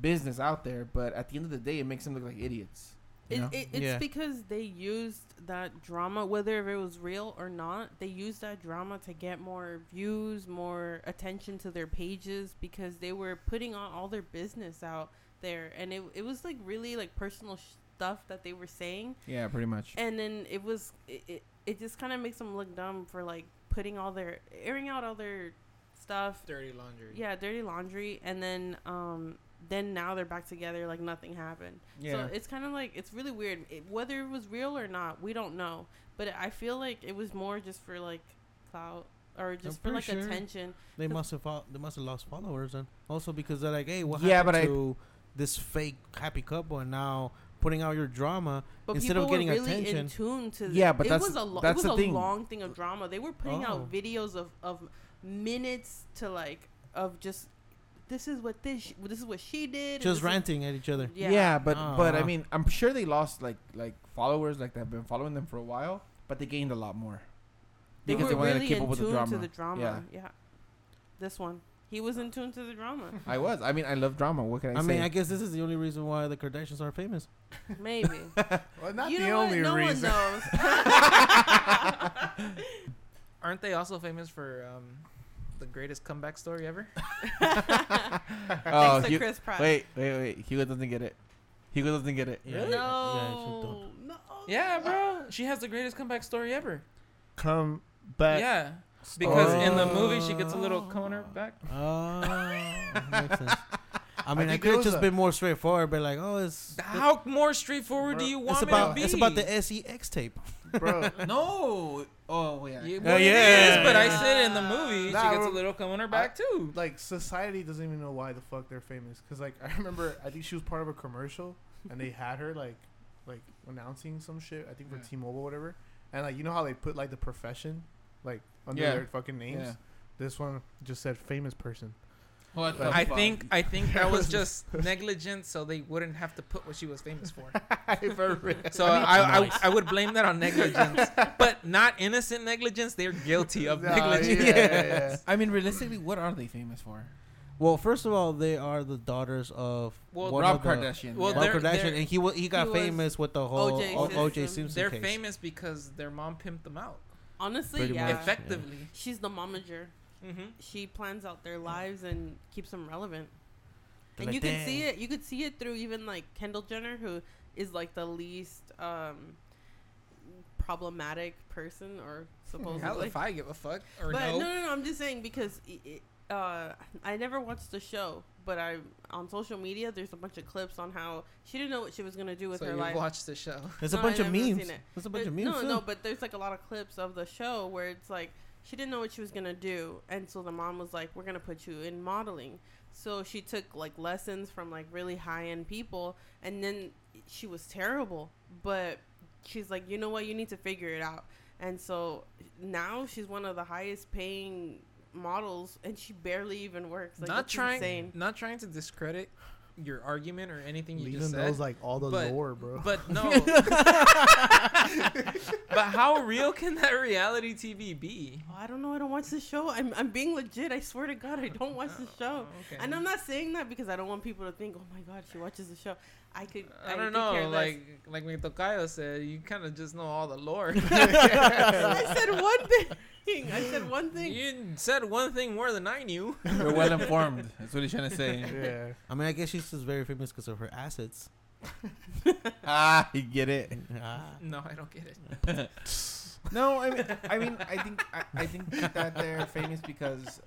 business out there, but at the end of the day, it makes them look like idiots. It, it, it's Yeah. because they used that drama, whether it was real or not. They used that drama to get more views, more attention to their pages because they were putting on all their business out there, and it it was like really like personal stuff that they were saying, yeah, pretty much. and then it was it it, it just kind of makes them look dumb for like putting all their airing out all their stuff. Dirty laundry. yeah dirty laundry. And then um then now they're back together like nothing happened. Yeah. so it's kind of like it's really weird. It, whether it was real or not we don't know. But i feel like it was more just for like clout or just for like sure. attention. They must have fol- they must have lost followers and Also because they're like, hey, what Yeah, happened but I- to this fake happy couple? And now putting out your drama? but Instead of getting were really attention- in tune to the, Yeah, but it that's- was a lo- that's it was a thing. long thing of drama they were putting Oh. out videos of of minutes to like of just this is what this sh- this is what she did Just this is- ranting at each other. yeah. yeah, but oh. but I mean, I'm sure they lost like like followers like that have been following them for a while, but they gained a lot more. they because were they wanted to really keep in up with the tune drama. to the drama Yeah. yeah this one he was in tune to the drama I was. I mean, I love drama. What can I, say? I say? mean, I guess this is the only reason why the Kardashians are famous. maybe Well, not you the know only what? no reason. one knows Aren't they also famous for um, the greatest comeback story ever? oh, Thanks to Chris Pratt. wait, wait, wait. Hugo doesn't get it. Hugo doesn't get it. Really? yeah, yeah, she don't. no, no. Yeah, bro. She has the greatest comeback story ever. Come back. yeah. Because in the Oh. movie she gets a little corner back. Oh, makes sense. I mean, I, think could there have just a- been more straightforward, but like, oh, it's How more straightforward do you want it's me about to be? it's about the SEX tape. bro. No. Oh yeah. Yeah, Uh, well, it yeah. is, but I said in the movie Nah, she gets a little corner back too. like society doesn't even know why the fuck they're famous. Cause like I remember, I think she was part of a commercial, and they had her like, like announcing some shit. I think for Yeah. T-Mobile, or whatever. And like you know how they put like the profession, like under Yeah. their fucking names. Yeah. This one just said famous person. What the I fuck? think I think that was just negligent, so they wouldn't have to put what she was famous for. For real. So I, I, I would blame that on negligence, but not innocent negligence. They're guilty of Nah, negligence. yeah, yeah, yeah. I mean, realistically, what are they famous for? Well, first of all, they are the daughters of Well, one Rob of the- Kardashian. well, yeah. Rob they're- Kardashian, they're- and he wa- he got was famous with the whole O.J. O- O.J. Simpson. Simpson They're case. famous because their mom pimped them out Honestly, Pretty yeah. much. effectively. She's the momager. Mm-hmm. She plans out their lives and keeps them relevant. They're and like, you can see it. You could see it through even like Kendall Jenner, who is like the least um, problematic person, or supposedly. Hell, supposedly. if I give a fuck or but no. no, no, no. I'm just saying because it, it, uh, I never watched the show, but I on social media there's a bunch of clips on how she didn't know what she was gonna do with so her you life. watched the show. There's a bunch I of memes. There's a bunch But- of memes. No, too. no, but there's like a lot of clips of the show where it's like she didn't know what she was gonna do, and so the mom was like, "We're gonna put you in modeling." So she took like lessons from like really high end people, and then she was terrible, but she's like, "You know what? You need to figure it out." And so now she's one of the highest paying models, and she barely even works. Like, not trying, insane. not trying to discredit your argument or anything you Leland just said. knows like all the but- lore, bro. But no. but how real can that reality TV be? Oh, I don't know. I don't watch the show. I'm I'm being legit. I swear to God, I don't watch the oh, show. Okay. And I'm not saying that because I don't want people to think, oh my God, she watches the show. I could. I could don't care know. less. Like like my tocayo said, you kind of just know all the lore. I said one thing. I said one thing. you said one thing more than I knew. You're well informed. That's what he's trying to say. yeah. I mean, I guess she's just very famous because of her assets. ah, you get it. Ah. No, I don't get it. No, I mean, I mean, I think, I, I think that they're famous because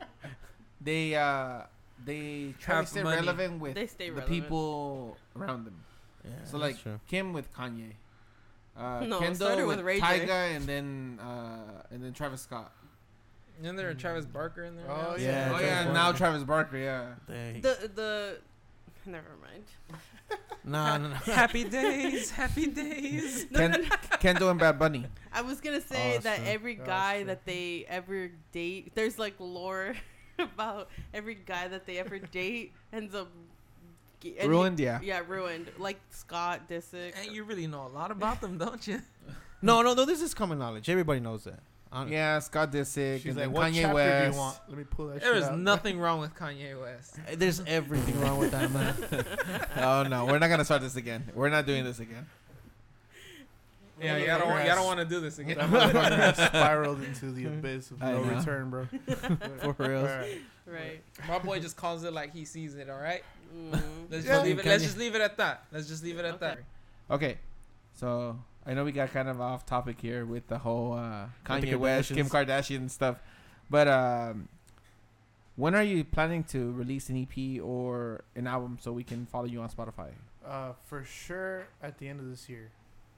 they, uh, they try Have to stay money. relevant with They stay the relevant. people around them. Yeah, So like true. Kim with Kanye, uh, No, Kendall started with with Ray J. Tyga, and then uh, and then Travis Scott. And there Travis Barker in there. Oh, now? yeah. Yeah, oh Travis yeah, Barker. now Travis Barker. Yeah. Dang. The the. Never mind. Nah, nah, nah. happy days, happy days. No, no, Ken- Kendall and Bad Bunny. I was gonna Oh, say that's that true. every guy true. that they ever date, there's like lore about every guy that they ever date ends up ge- ending- Ruined, yeah. Yeah, ruined. Like Scott Disick. And you really know a lot about them, don't you? no, no, no. This is common knowledge. Everybody knows that. Hon- Yeah, Scott Disick, She's and like, then what Kanye West. do you want? Let me pull that. There shit is out. nothing wrong with Kanye West. There's everything wrong with that man. oh no, we're not gonna start this again. We're not doing this again. Yeah, Motherfucker y'all don't, y'all don't want to do this That again. motherfucker has spiraled into the abyss of I no know. return, bro. For real. Alright. Right. My boy just calls it like he sees it. All right. Mm. Let's Yeah. just leave it. Let's just leave it at that. Let's just leave it at Okay. that. Okay, so I know we got kind of off topic here with the whole uh, With the Kanye West, Kim Kardashian stuff, but um, when are you planning to release an EP or an album so we can follow you on Spotify? Uh, for sure, at the end of this year.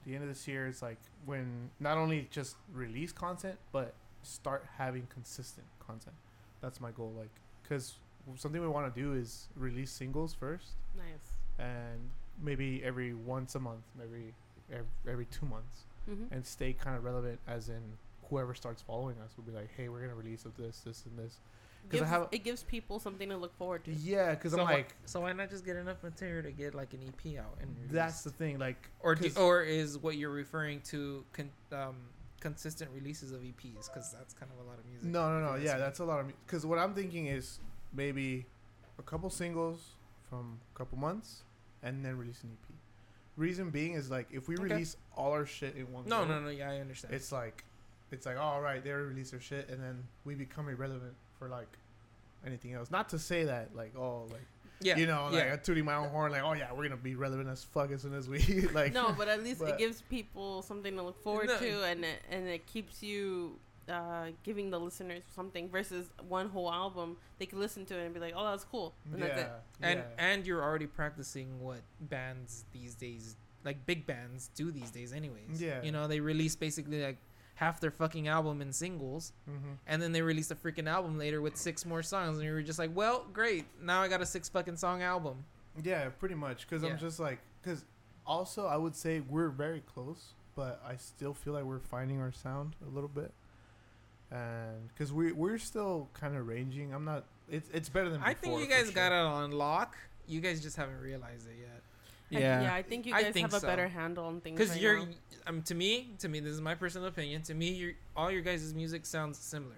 The end of this year is like when not only just release content, but start having consistent content. That's my goal. Like, cause something we want to do is release singles first, Nice. and maybe every once a month, maybe every, every two months, Mm-hmm. and stay kind of relevant. As in, whoever starts following us will be like, hey, we're gonna release of this, this, and this. 'cause I have- it gives people something to look forward to. Yeah, because So I'm why- like, so why not just get enough material to get like an EP out and release? that's the thing. Like, or do, 'cause- or is what you're referring to con, um, consistent releases of EPs? Because that's kind of a lot of music. No, no, no. Yeah, that's a lot of. Because what I'm thinking is maybe a couple singles from a couple months, and then release an EP. Reason being is like if we Okay. release all our shit in one. no, go, no, no. Yeah, I understand. It's like, it's like oh, all right, they release their shit, and then we become irrelevant for like anything else. Not to say that like oh like yeah, you know like yeah. I'm tooting my own horn like oh yeah we're gonna be relevant as fuck as soon as we like no, but at least but- it gives people something to look forward No. to, and it and it keeps you uh, giving the listeners something versus one whole album. They could listen to it and be like, "Oh, that's cool," and yeah, that's it. and yeah. and you're already practicing what bands these days, like big bands, do these days, anyways. Yeah. You know, they release basically like half their fucking album in singles, Mhm. and then they release a freaking album later with six more songs, and you're just like, well, great, now I got a six fucking song album. Yeah, pretty much. Because Yeah. I'm just like, because also I would say we're very close, but I still feel like we're finding our sound a little bit, and because we we're still kind of ranging. I'm not. It's it's better than. I think you guys sure. got it on lock. You guys just haven't realized it yet. I- Yeah. yeah. I think you guys think have a so. better handle on things. Because right you're, now. um, to me, to me, this is my personal opinion. To me, your all your guys' music sounds similar.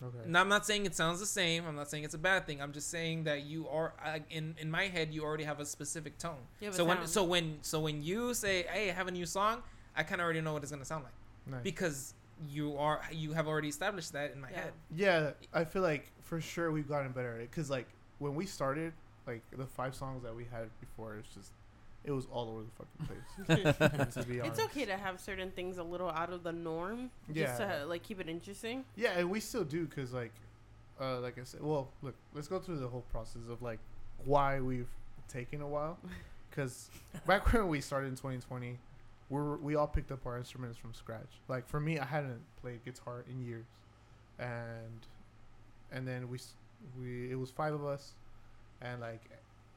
Okay. And I'm not saying it sounds the same. I'm not saying it's a bad thing. I'm just saying that you are I, in in my head. You already have a specific tone. You have a So when sound. so when so when you say, "Hey, I have a new song," I kind of already know what it's gonna sound like Nice. because you are you have already established that in my Yeah. head. yeah, I feel like for sure we've gotten better at it. Because like when we started, like the five songs that we had before, it's just it was all over the fucking place. to be honest. it's okay to have certain things a little out of the norm, just Yeah. to like keep it interesting. Yeah, and we still do because, like, uh, like I said, well, look, let's go through the whole process of like why we've taken a while. Because back when we started in 2020, we were, we all picked up our instruments from scratch. Like for me, I hadn't played guitar in years, and and then we we it was five of us, and like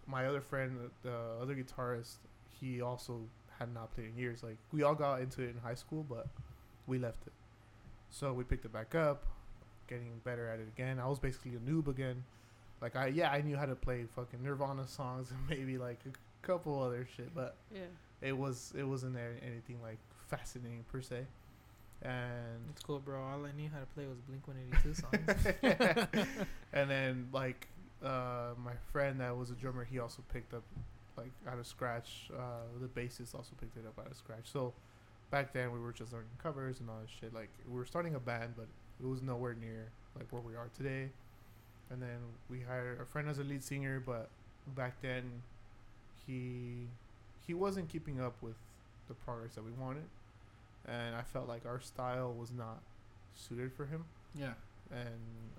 my other friend, the other guitarist, he also had not played in years. Like we all got into it in high school, but we left it. So we picked it back up, getting better at it again. I was basically a noob again. Like I yeah, I knew how to play fucking Nirvana songs and maybe like a couple other shit, but Yeah. It was it wasn't anything like fascinating per se. And It's cool, bro. All I knew how to play was Blink 182 songs. and then like uh, my friend that was a drummer, he also picked up like out of scratch. Uh, the bassist also picked it up out of scratch. So back then we were just learning covers and all that shit. Like we were starting a band, but it was nowhere near like where we are today. And then we hired a friend as a lead singer, but back then he he wasn't keeping up with the progress that we wanted, and I felt like our style was not suited for him Yeah. and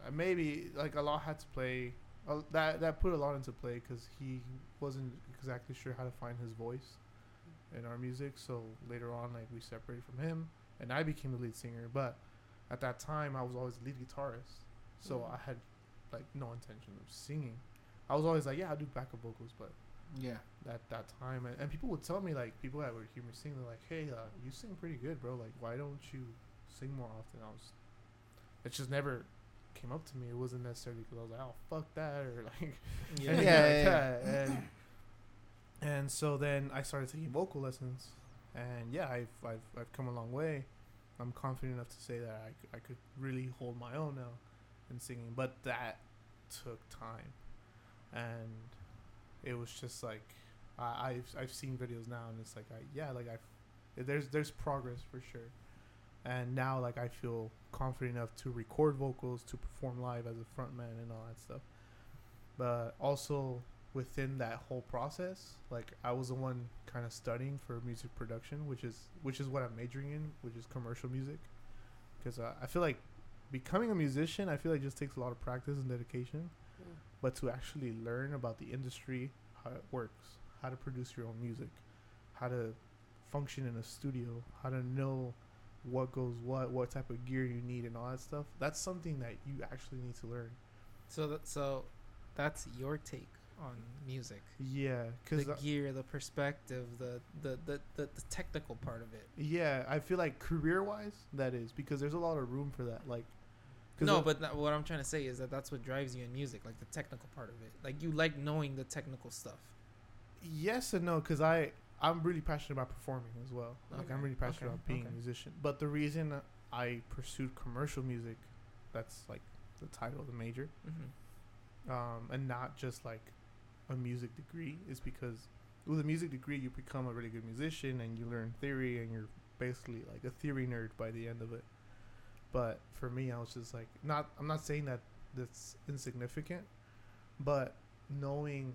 uh, maybe like a lot had to play uh, that that put a lot into play because he wasn't exactly sure how to find his voice in our music. So later on, like we separated from him, and I became the lead singer. But at that time, I was always the lead guitarist, so. I had like no intention of singing. I was always like, yeah, I'll do backup vocals, but Yeah. At that time, and, and people would tell me like people that would hear me sing, they're like, hey, uh, you sing pretty good, bro. Like, why don't you sing more often? I was, it just never came up to me. It wasn't necessarily because I was like, oh fuck that, or like Yeah. anything Yeah, like yeah, that. And and so then I started taking vocal lessons, and yeah, I've I've I've come a long way. I'm confident enough to say that I, I could really hold my own now in singing, but that took time, and it was just like I, I've I've seen videos now, and it's like I yeah like I've there's there's progress for sure, and now like I feel confident enough to record vocals, to perform live as a frontman and all that stuff, but also within that whole process like i was the one kind of studying for music production which is which is what i'm majoring in which is commercial music. Because uh, i feel like becoming a musician i feel like just takes a lot of practice and dedication. Mm. but to actually learn about the industry how it works how to produce your own music how to function in a studio how to know what goes what what type of gear you need and all that stuff that's something that you actually need to learn So that so that's your take on music. yeah because The because gear, the perspective, the the, the the the technical part of it. Yeah, I feel like career wise, that is because there's a lot of room for that. Like, No, but that, what I'm trying to say is that that's what drives you in music, like the technical part of it. Like you like knowing the technical stuff. Yes and no, because I I'm really passionate about performing as well. Like Okay, I'm really passionate okay, about being okay. a musician. But the reason I pursued commercial music, that's like the title of the major, Mm-hmm. um, and not just like a music degree, is because with a music degree you become a really good musician and you learn theory and you're basically like a theory nerd by the end of it. But for me, I was just like, not. I'm not saying that that's insignificant, but knowing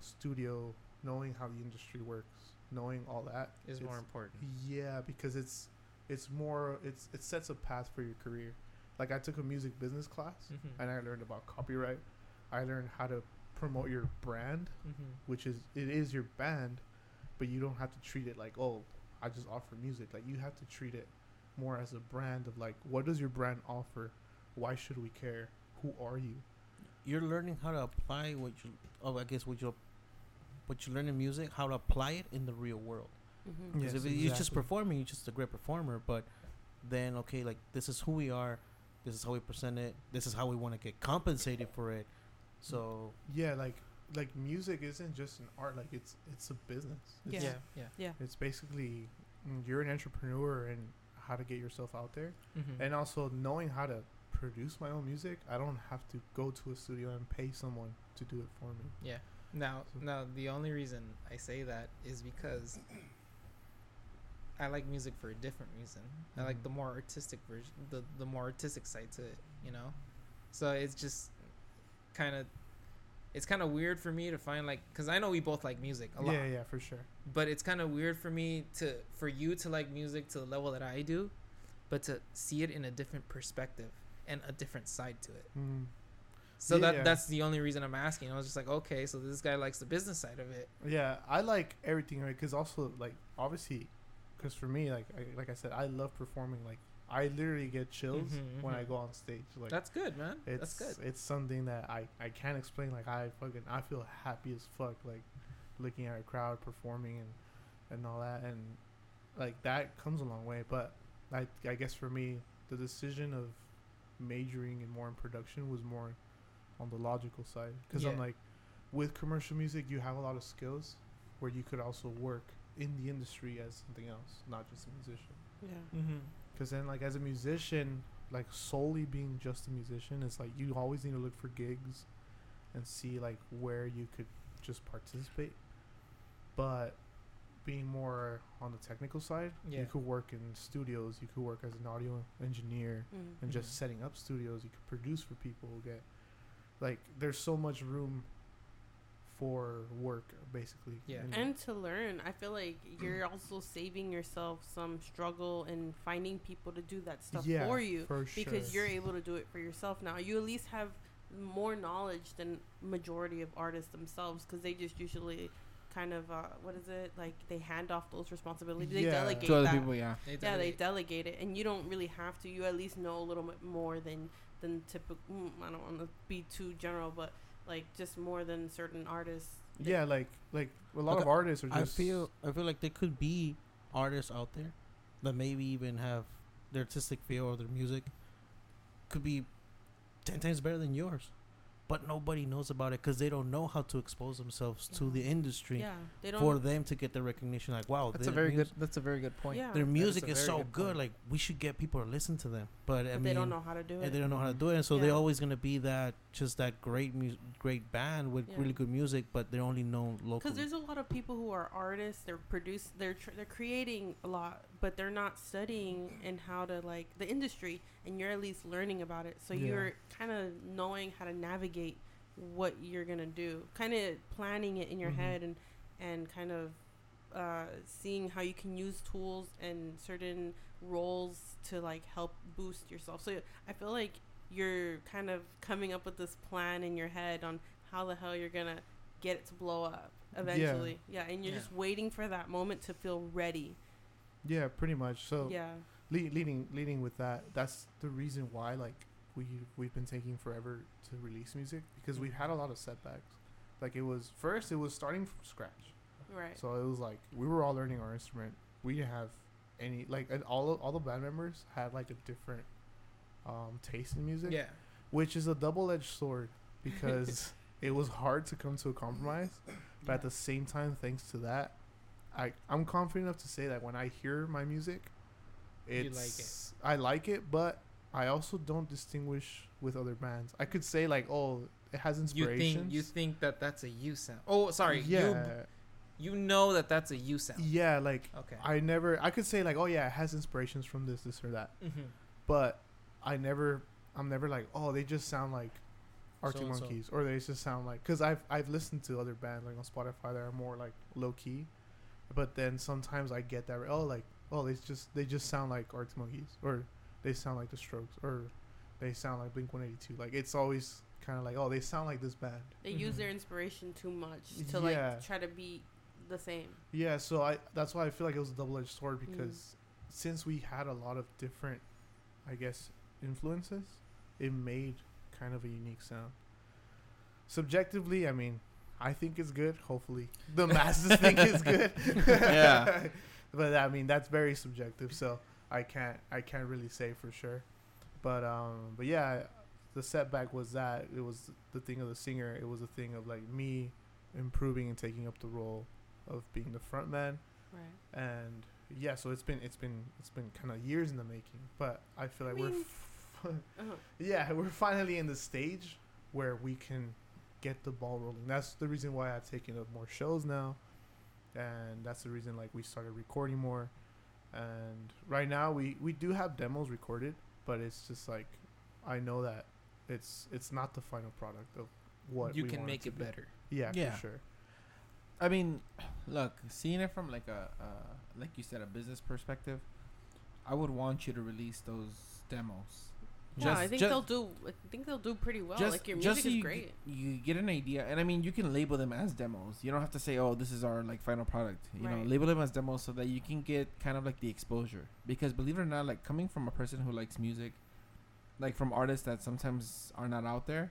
studio, knowing how the industry works, knowing all that Is more important. yeah, because it's it's more it's it sets a path for your career. Like I took a music business class Mhm. and I learned about copyright. I learned how to promote your brand, Mm-hmm. which is it is your band, but you don't have to treat it like oh I just offer music. Like you have to treat it more as a brand of like what does your brand offer? Why should we care? Who are you? You're learning how to apply what you. Oh, I guess what you. What you learn in music, how to apply it in the real world. Mm-hmm. Because Yes, if you're just performing, you're just a great performer. But then, okay, like this is who we are. This is how we present it. This is how we want to get compensated for it. So Yeah, like like music isn't just an art. Like it's it's a business. It's, Yeah. Yeah, yeah. It's basically mm, you're an entrepreneur and how to get yourself out there. Mm-hmm. and also knowing how to produce my own music i don't have to go to a studio and pay someone to do it for me Yeah. Now, now the only reason I say that is because I like music for a different reason. I like Mhm. the more artistic version, the the more artistic side to it. You know, so it's just kind of. It's kind of weird for me to find like, cause I know we both like music a lot, yeah yeah for sure but it's kind of weird for me to for you to like music to the level that I do, but to see it in a different perspective and a different side to it. mm. So that Yeah. that's the only reason I'm asking. I was just like, okay, so this guy likes the business side of it. yeah i like everything right because also like obviously because for me like I, like i said i love performing like i literally get chills Mhm, when i mhm. go on stage like That's good, man. it's That's good. it's something that i i can't explain like i fucking i feel happy as fuck like looking at a crowd performing and and all that and like that comes a long way but i i guess for me the decision of majoring and more in production was more on the logical side because i'm like with commercial music you have a lot of skills where you could also work in the industry as something else not just a musician Yeah. Mm-hmm. because then, like, as a musician, like solely being just a musician, it's like you always need to look for gigs and see like where you could just participate. But being more on the technical side, Yeah. you could work in studios. You could work as an audio engineer Mm. and just Mhm. setting up studios. You could produce for people. Get like there's so much room for work, basically. Yeah. in- And to learn, I feel like you're also saving yourself some struggle in finding people to do that stuff yeah, for you for because you're able to do it for yourself now. You at least have more knowledge than majority of artists themselves because they just usually kind of uh, what is it like? They hand off those responsibilities. They Yeah. delegate To other that. people, yeah. They yeah, they delegate. delegate it, and you don't really have to. You at least know a little bit more than than typical. Mm, I don't want to be too general, but like just more than certain artists. Yeah, like like a lot Like, of artists are I just. feel I feel like there could be artists out there that maybe even have their artistic feel or their music could be ten times better than yours, but nobody knows about it because they don't know how to expose themselves to the industry Yeah, they don't. for them to get the recognition. Like, wow, That's a very mus- good. That's a very good point. Yeah. Their music a is so good good. Like, we should get people to listen to them, but I mean, they don't know how to do and it. they don't know how to do it, and so they're always gonna be that just that great mu- great band with Yeah. really good music, but they're only known locally. Because there's a lot of people who are artists. They're produce. They're tr- they're creating a lot, but they're not studying in how to like the industry. And you're at least learning about it, so Yeah. you're kind of knowing how to navigate what you're gonna do. Kind of planning it in your Mhm. head and and kind of uh, seeing how you can use tools and certain roles to like help boost yourself. So I feel like you're kind of coming up with this plan in your head on how the hell you're gonna get it to blow up eventually. Yeah, and you're Yeah. just waiting for that moment to feel ready. Yeah, pretty much. So yeah. le- leading leading with that, that's the reason why like we we've been taking forever to release music because we've had a lot of setbacks. Like it was first, it was starting from scratch. Right. So it was like we were all learning our instrument. We didn't have any like and all all the band members had like a different um, taste in music, Yeah. which is a double edged sword because it was hard to come to a compromise. But at the same time, thanks to that, I I'm confident enough to say that when I hear my music, You it's like it. I like it, but I also don't distinguish with other bands. I could say like, oh, it has You inspirations. think you think that that's a you sound? Oh, sorry. Yeah, You you know that that's a you sound. yeah. Like Okay. I never. I could say like, oh yeah, it has inspirations from this, this or that. mm-hmm. But I never. I'm never like, oh, they just sound like Arctic So-and-so. Monkeys, or they just sound like. Because I've I've listened to other bands like on Spotify that are more like low key, but then sometimes I get that oh like oh they just they just sound like Arctic Monkeys, or they sound like The Strokes, or they sound like Blink 182. Like it's always kind of like oh they sound like this band. They use Mhm. their inspiration too much to Mm-hmm. Yeah. like try to be the same. Yeah, so I that's why I feel like it was a double edged sword Mm. because since we had a lot of different, I guess, influences, it made kind of a unique sound. Subjectively, I mean, I think it's good. Hopefully, the masses think it's good. Yeah. but I mean, that's very subjective, so I can't I can't really say for sure. But um, but yeah, the setback was that it was the thing of the singer. It was a thing of like me improving and taking up the role of being the front man Right. and yeah so it's been it's been it's been kind of years in the making but i feel I like we're f- Uh-huh. yeah we're finally in the stage where we can get the ball rolling that's the reason why i've taken up more shows now and that's the reason like we started recording more and right now we we do have demos recorded but it's just like i know that it's it's not the final product of what you we can make to it be. better. yeah, Yeah. for sure I mean, look, seeing it from like a, uh, like you said, a business perspective, I would want you to release those demos. Yeah, I think just- they'll do. I think they'll do pretty well. just, like your just music so is great. You get an idea, and I mean, you can label them as demos. You don't have to say, "Oh, this is our like final product." You know, Right. label them as demos so that you can get kind of like the exposure. Because believe it or not, like coming from a person who likes music, like from artists that sometimes are not out there,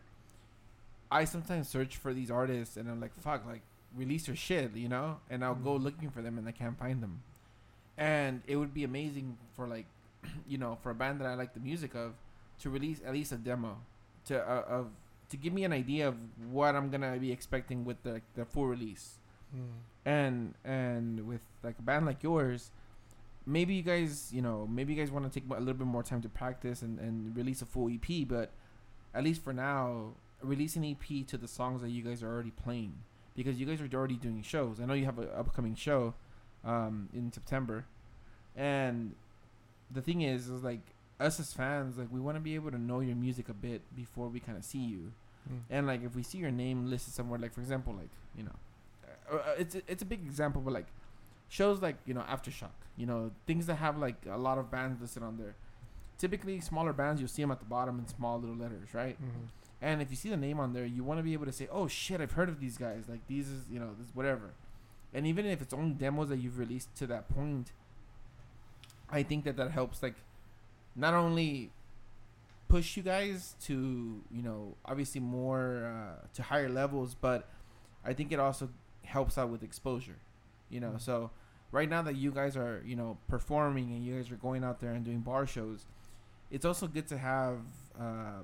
I sometimes search for these artists, and I'm like, "Fuck!" Like release your shit, you know, and I'll go Mhm. looking for them, and I can't find them. And it would be amazing for like, you know, for a band that I like the music of, to release at least a demo, to uh, of to give me an idea of what I'm gonna be expecting with the the full release. Mm. And and with like a band like yours, maybe you guys, you know, maybe you guys want to take a little bit more time to practice and and release a full EP, but at least for now, release an EP to the songs that you guys are already playing because you guys are already doing shows. I know you have an upcoming show um, in September, and the thing is, is like us as fans, like we want to be able to know your music a bit before we kind of see you. Mm. And like if we see your name listed somewhere, like for example, like you know, uh, uh, it's a- it's a big example, but like shows like you know Aftershock, you know things that have like a lot of bands listed on there. Typically, smaller bands you'll see them at the bottom in small little letters, right? Mhm. And if you see the name on there, you want to be able to say, "Oh shit, I've heard of these guys. Like these is you know this whatever." and even if it's only demos that you've released to that point, I think that that helps like not only push you guys to you know obviously more uh, to higher levels, but I think it also helps out with exposure. You know, Mm. so right now that you guys are you know performing and you guys are going out there and doing bar shows, it's also good to have uh,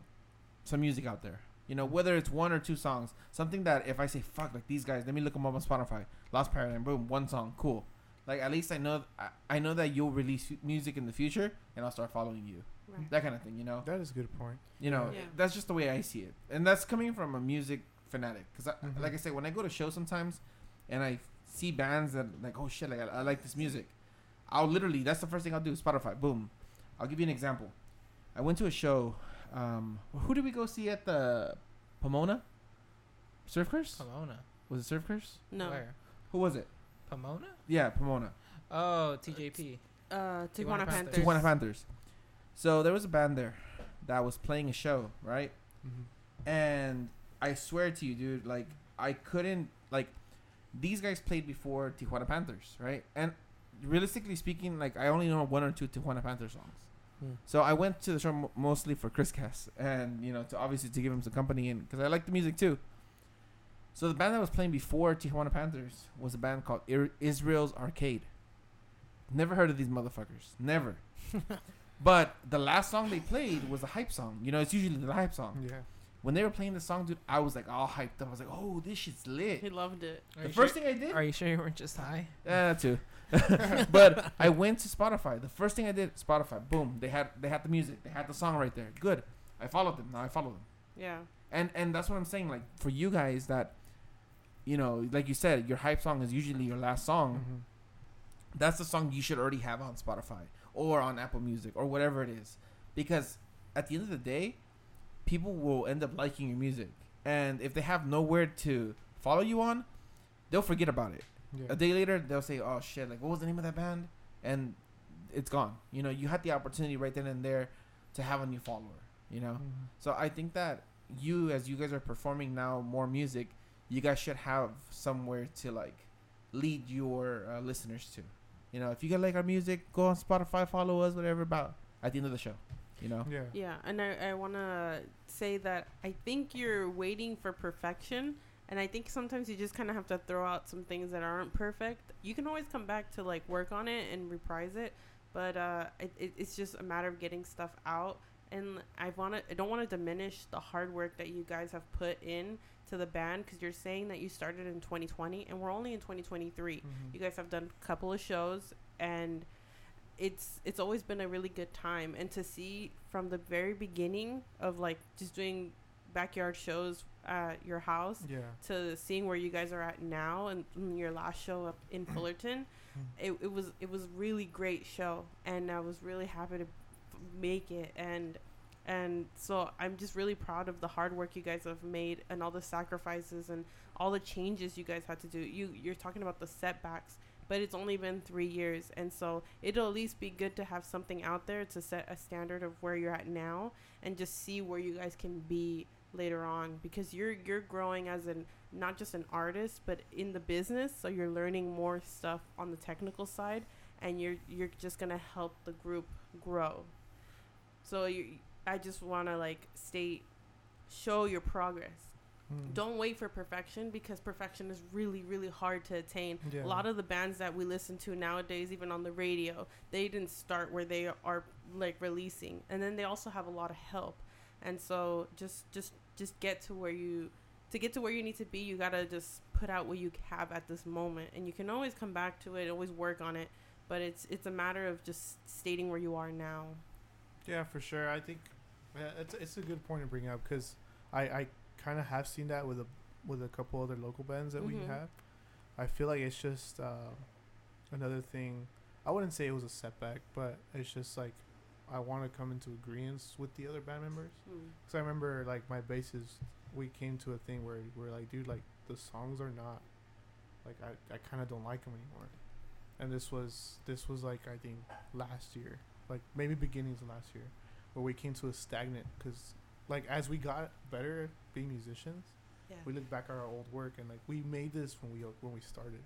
some music out there. You know, whether it's one or two songs, something that if I say fuck like these guys, let me look them up on Spotify. Lost Paradigm, boom, one song, cool. Like at least I know I, I know that you'll release f- music in the future, and I'll start following you. Right. That kind of thing, you know. That is a good point. You know, Yeah. that's just the way I see it, and that's coming from a music fanatic. Because, Mhm. like I say, when I go to shows sometimes, and I see bands that like, oh shit, like I, I like this music, I'll literally that's the first thing I'll do. Spotify, boom. I'll give you an example. I went to a show. Um, who did we go see at the Pomona? Surf Curse? Pomona. Was it Surf Curse? No. Where? Who was it? Pomona? Yeah, Pomona. Oh, TJP. Uh, Tijuana Tijuana Panthers. Panthers. Tijuana Panthers. So there was a band there that was playing a show, right? Mm-hmm. And I swear to you, dude, like I couldn't like these guys played before Tijuana Panthers, right? And realistically speaking, like I only know one or two Tijuana Panther songs. Hmm. So I went to the show mo- mostly for Chris Cass and you know to obviously to give him some company and because I like the music too. So the band that was playing before Tijuana Panthers was a band called Ir- Israel's Arcade. Never heard of these motherfuckers. Never. but the last song they played was a hype song. You know, it's usually the hype song. Yeah. When they were playing the song, dude, I was like all hyped up. I was like, oh, this shit's lit. He loved it. Are The first sure, thing I did, Are you sure you weren't just high? yeah, that too. but I went to Spotify. The first thing I did, Spotify. Boom, they had they had the music, they had the song right there. Good. I followed them. Now I follow them. Yeah. And and that's what I'm saying. Like for you guys that, you know, like you said, your hype song is usually your last song. Mhm. That's the song you should already have on Spotify or on Apple Music or whatever it is, because at the end of the day, people will end up liking your music, and if they have nowhere to follow you on, they'll forget about it. Yeah. A day later, they'll say, "Oh shit! Like, what was the name of that band?" And it's gone. You know, you had the opportunity right then and there to have a new follower. You know, Mhm. so I think that you, as you guys are performing now more music, you guys should have somewhere to like lead your uh, listeners to. You know, if you guys like our music, go on Spotify, follow us, whatever. About at the end of the show, you know. Yeah. Yeah, and I, I want to say that I think you're waiting for perfection, and I think sometimes you just kind of have to throw out some things that aren't perfect. You can always come back to like work on it and reprise it, but uh, it, it, it's just a matter of getting stuff out. And I want to, I don't want to diminish the hard work that you guys have put in to the band because you're saying that you started in 2020 and we're only in 2023 Mhm. you guys have done a couple of shows and it's it's always been a really good time and to see from the very beginning of like just doing backyard shows at your house Yeah. to seeing where you guys are at now and mm, your last show up in Fullerton it, it was it was really great show and I was really happy to make it and and so I'm just really proud of the hard work you guys have made and all the sacrifices and all the changes you guys had to do. You you're talking about the setbacks, but it's only been 3 years and so it'll at least be good to have something out there to set a standard of where you're at now and just see where you guys can be later on because you're you're growing as an not just an artist but in the business so you're learning more stuff on the technical side and you're you're just going to help the group grow. So you I just want to like state show your progress. Mm. Don't wait for perfection because perfection is really really hard to attain. Yeah. A lot of the bands that we listen to nowadays even on the radio, they didn't start where they are like releasing. And then they also have a lot of help. And so just just just get to where you to get to where you need to be, you got to just put out what you have at this moment and you can always come back to it, always work on it, but it's it's a matter of just stating where you are now. Yeah, for sure. I think yeah, it's it's a good point to bring up because I I kind of have seen that with a with a couple other local bands that we Mhm. have. I feel like it's just uh, another thing. I wouldn't say it was a setback, but it's just like I want to come into agreement with the other band members. Mm. Cause I remember like my bassist, we came to a thing where we're like, dude, like the songs are not, like I, I kind of don't like them anymore. And this was this was like I think last year, like maybe beginnings of last year, where we came to a stagnant. Cause like as we got better at being musicians, Yeah. we look back at our old work and like we made this when we when we started.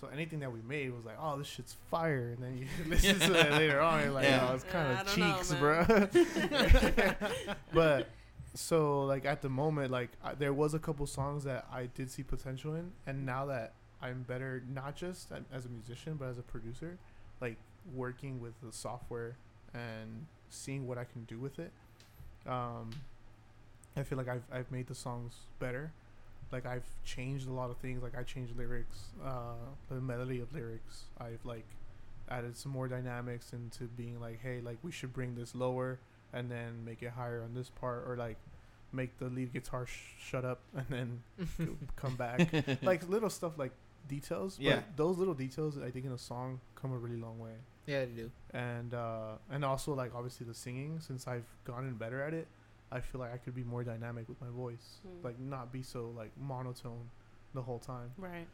So anything that we made was like, oh, this shit's fire, and then you listen to it later on, you're like, Yeah. oh, it's kind of don't know, cheeks, bro. but so like at the moment, like I, there was a couple songs that I did see potential in, and now that I'm better, not just as a musician, but as a producer, like working with the software and seeing what I can do with it. Um, I feel like I've I've made the songs better. Like I've changed a lot of things. Like I changed lyrics, uh, the melody of lyrics. I've like added some more dynamics into being like, hey, like we should bring this lower and then make it higher on this part, or like make the lead guitar sh- shut up and then come back. like little stuff like details. Yeah. But those little details, I think, in a song come a really long way Yeah, they do. and uh, and also like obviously the singing since I've gotten better at it, I feel like I could be more dynamic with my voice, Hmm. like not be so like monotone the whole time. Right.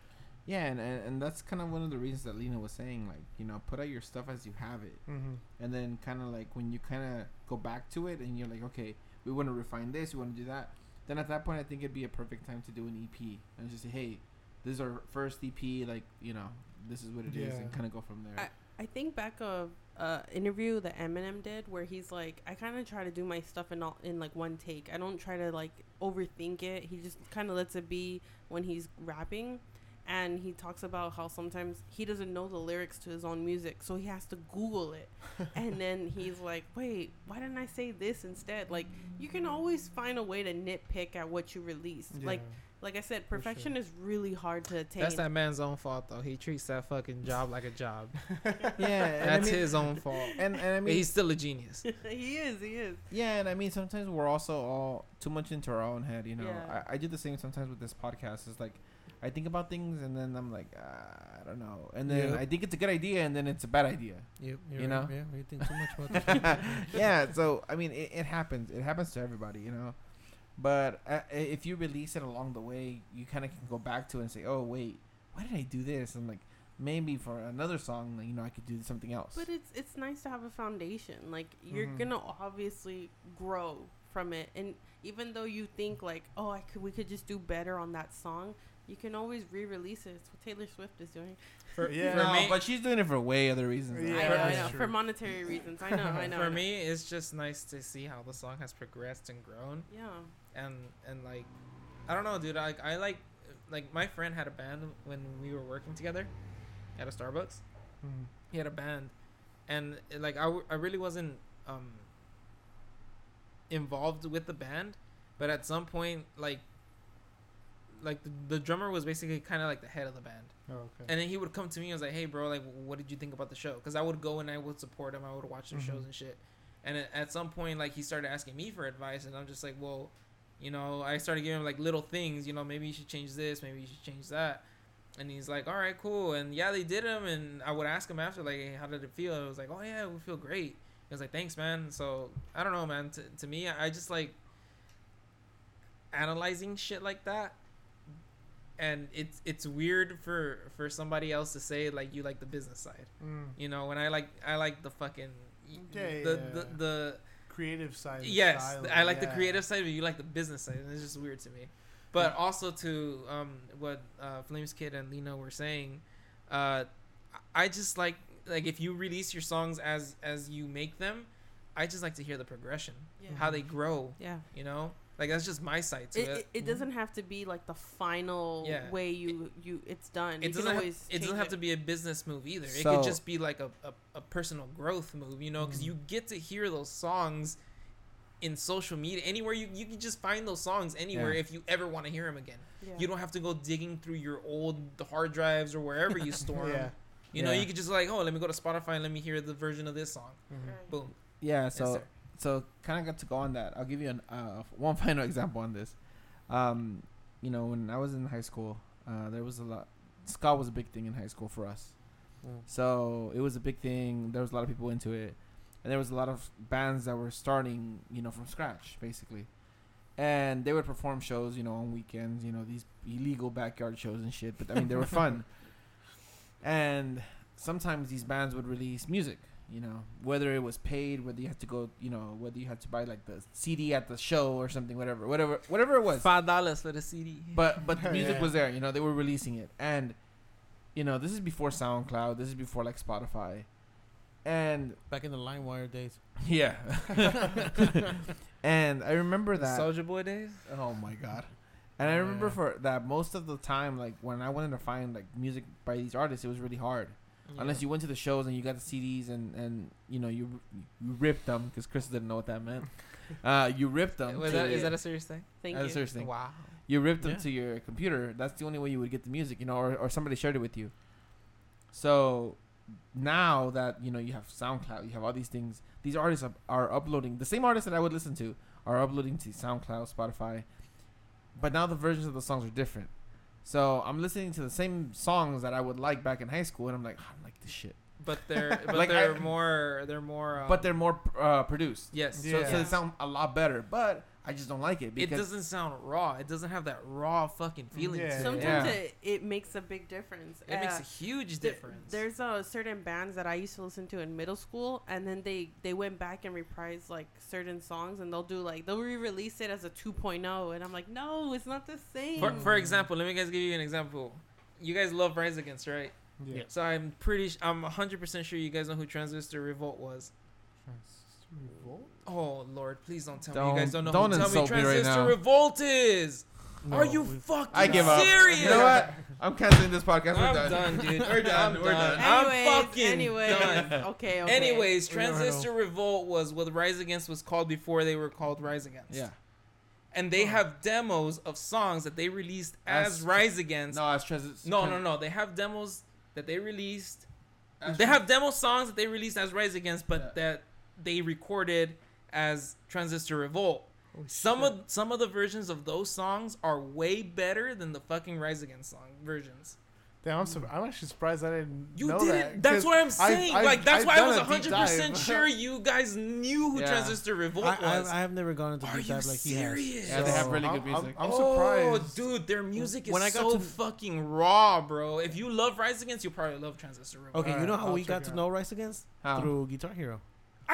Yeah, and, and and that's kind of one of the reasons that Lena was saying, like, you know, put out your stuff as you have it, Mm-hmm. and then kind of like when you kind of go back to it, and you're like, okay, we want to refine this, we want to do that. Then at that point, I think it'd be a perfect time to do an EP and just say, hey, this is our first EP, like, you know, this is what it is, Yeah. and kind of go from there. I think back of uh interview that Eminem did where he's like, I kind of try to do my stuff in all in like one take. I don't try to like overthink it. He just kind of lets it be when he's rapping. And he talks about how sometimes he doesn't know the lyrics to his own music, so he has to Google it. and then he's like, "Wait, why didn't I say this instead?" Like, you can always find a way to nitpick at what you release. Like, like I said, For sure. perfection is really hard to attain. That's that man's own fault though. He treats that fucking job like a job. yeah, and I That's mean- his own fault. And and I But he's still a genius. he is. He is. Yeah, and I mean sometimes we're also all too much into our own head. You know, Yeah. I, I do the same sometimes with this podcast. It's like I think about things and then I'm like, uh, I don't know, and then Yep. I think it's a good idea and then it's a bad idea. Yep, You know? Yeah, you think too much about this. yeah, so I mean, it, it happens. It happens to everybody, you know. But uh, if you release it along the way, you kind of can go back to it and say, "Oh, wait, why did I do this?" And like maybe for another song, you know, I could do something else. But it's it's nice to have a foundation. Like you're Mhm. gonna obviously grow from it, and even though you think like, oh, I could we could just do better on that song, you can always re-release it. It's what Taylor Swift is doing. For, Yeah. for no, me, but she's doing it for way other reasons. Yeah, I know, I know, true. for monetary reasons. I know, I know. I for know. me, it's just nice to see how the song has progressed and grown. yeah. And and like I don't know, dude. Like I like like my friend had a band when we were working together at a Starbucks. Mhm. He had a band, and like I, w- I really wasn't um involved with the band, but at some point like like the, the drummer was basically kind of like the head of the band. Oh, okay. And then he would come to me and was like, "Hey, bro, like, what did you think about the show?" Because I would go and I would support him. I would watch their shows Mhm. and shit. And at some point, like, he started asking me for advice, and I'm just like, "Well, you know," I started giving him like little things. You know, maybe you should change this. Maybe you should change that. And he's like, "All right, cool." And yeah, they did him. And I would ask him after, like, hey, "How did it feel?" And it was like, "Oh yeah, we feel great." He was like, "Thanks, man." So I don't know, man. To, to me, I just like analyzing shit like that and it's it's weird for for somebody else to say like you like the business side Mm. you know when i like i like the fucking Yeah, the, yeah, the the Creative side. yes style, i like the creative side but you like the business side and it's just weird to me but also to um what uh flames kid and lena were saying uh i just like like if you release your songs as as you make them i just like to hear the progression Yeah. how they grow Yeah. you know like that's just my side to It, it, it, it doesn't have to be like the final Yeah. way you you it's done. it you doesn't can have, it doesn't change have to be a business move either. it could just be like a, a, a personal growth move, you know, because Mhm. you get to hear those songs in social media anywhere you you can just find those songs anywhere Yeah. if you ever want to hear them again. Yeah. You don't have to go digging through your old hard drives or wherever you store Yeah. them. You know, you could just like, oh, let me go to Spotify and let me hear the version of this song. Mhm. Right. Boom. Yeah, so sir. So kind of got to go on that. I'll give you an uh, one final example on this. Um, you know, when I was in high school, uh, there was a lot. Ska was a big thing in high school for us. Mm. So it was a big thing. There was a lot of people into it, and there was a lot of bands that were starting, you know, from scratch, basically. And they would perform shows, you know, on weekends, you know, these illegal backyard shows and shit. But I mean, they were fun. And sometimes these bands would release music, you know, whether it was paid, whether you had to go, you know, whether you had to buy like the CD at the show or something, whatever, whatever, whatever it was. Five dollars for the CD. But but the music Yeah. was there, you know, they were releasing it, and you know, this is before SoundCloud. This is before like Spotify, and Back in the LimeWire days. yeah. and I remember that. Soulja Boy days. Oh my god. And I remember Yeah. for that most of the time, like when I wanted to find like music by these artists, it was really hard. Unless you went to the shows and you got the CDs and and you know you you ripped them because Chris didn't know what that meant. Uh, you ripped them. Wait, to that, is your- that a serious thing? Thank that's a serious thing. Wow. You ripped them Yeah. to your computer. That's the only way you would get the music, you know, or, or somebody shared it with you. So now that you know you have SoundCloud, you have all these things. These artists are, are uploading the same artists that I would listen to are uploading to SoundCloud, Spotify, but now the versions of the songs are different. So I'm listening to the same songs that I would like back in high school, and I'm like, "Ah, I don't like this shit. But they're but Like, they're I- more they're more. Um, but they're more uh, produced, yes. so, Yeah. so they sound a lot better. But I just don't like it It doesn't sound raw. It doesn't have that raw fucking feeling. Yeah. to it. Sometimes Yeah. it, it makes a big difference. It makes Uh, a huge There- difference. There's uh, certain bands that I used to listen to in middle school, and then they they went back and reprised like certain songs, and they'll do like they'll re-release it as a 2.0, and I'm like, no, it's not the same. for, for example, let me guys give you an example. You guys love Rise Against, right? Yeah. So I'm pretty. Sh- I'm 100 percent sure you guys know who Transistor Revolt was. Revolt? Oh Lord, please don't tell me you guys Don't- don't know don't who. Tell me insult me right Transistor now. Revolt is. Are you we- fucking I give up. serious? You know what? I'm canceling this podcast. We're I'm done. done. dude. We're done. I'm We're done. done. anyways, I'm fucking anyways, done. okay, okay. Anyways, We never know. Transistor Revolt was what Rise Against was called before they were called Rise Against. Yeah. And they have demos of songs that they released as, As- Rise Against. No, as trans- No, no, no. They have demos that they released. as They trans- have demo songs that they released as Rise Against, but Yeah. that they recorded as Transistor Revolt. Oh, Some of some of the versions of those songs are way better than the fucking Rise Against song versions. Damn, I'm, sur- I'm actually surprised I didn't You know did that. it. That's 'cause what I'm I've- saying. I've- like that's I've why I was 100 percent sure you guys knew who Yeah. Transistor Revolt I, I, was. I have never gone into Are deep you dive like he has. serious? Yeah, they have really good music. I'm, I'm oh, surprised. dude, their music is When I got so to- fucking raw, bro. If you love Rise Against, you'll probably love Transistor Revolt. Okay, you know how I'll we got to know Rise Against How? through Guitar Hero.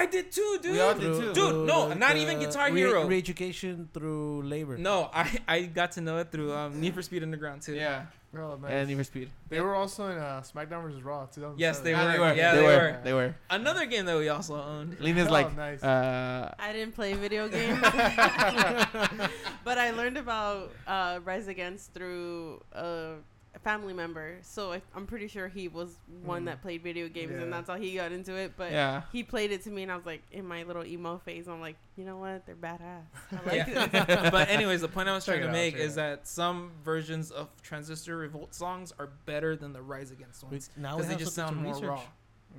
I did too, dude. We all did Through- too. Dude, through no, the- not even the Guitar re- Hero. Re-education through labor. No, I I got to know it through um, Need for Speed Underground too. Yeah. Oh, nice. And Need for Speed. they were also in uh, SmackDown vs. Raw 2007. Yes, they Yeah, were. they were. Yeah, they, they were. were. They were. Another game that we also owned. Lena's Oh, like, nice. uh, I didn't play video games, but I learned about uh, Rise Against through uh, a family member. So I, I'm pretty sure he was one Mm. that played video games, Yeah. and that's how he got into it. But yeah. he played it to me, and I was like, in my little emo phase, I'm like, you know what? They're badass. I like Yeah. but anyways, the point I was trying it to out, make check it is that some versions of Transistor Revolt songs are better than the Rise Against ones because they have just sound more research. raw.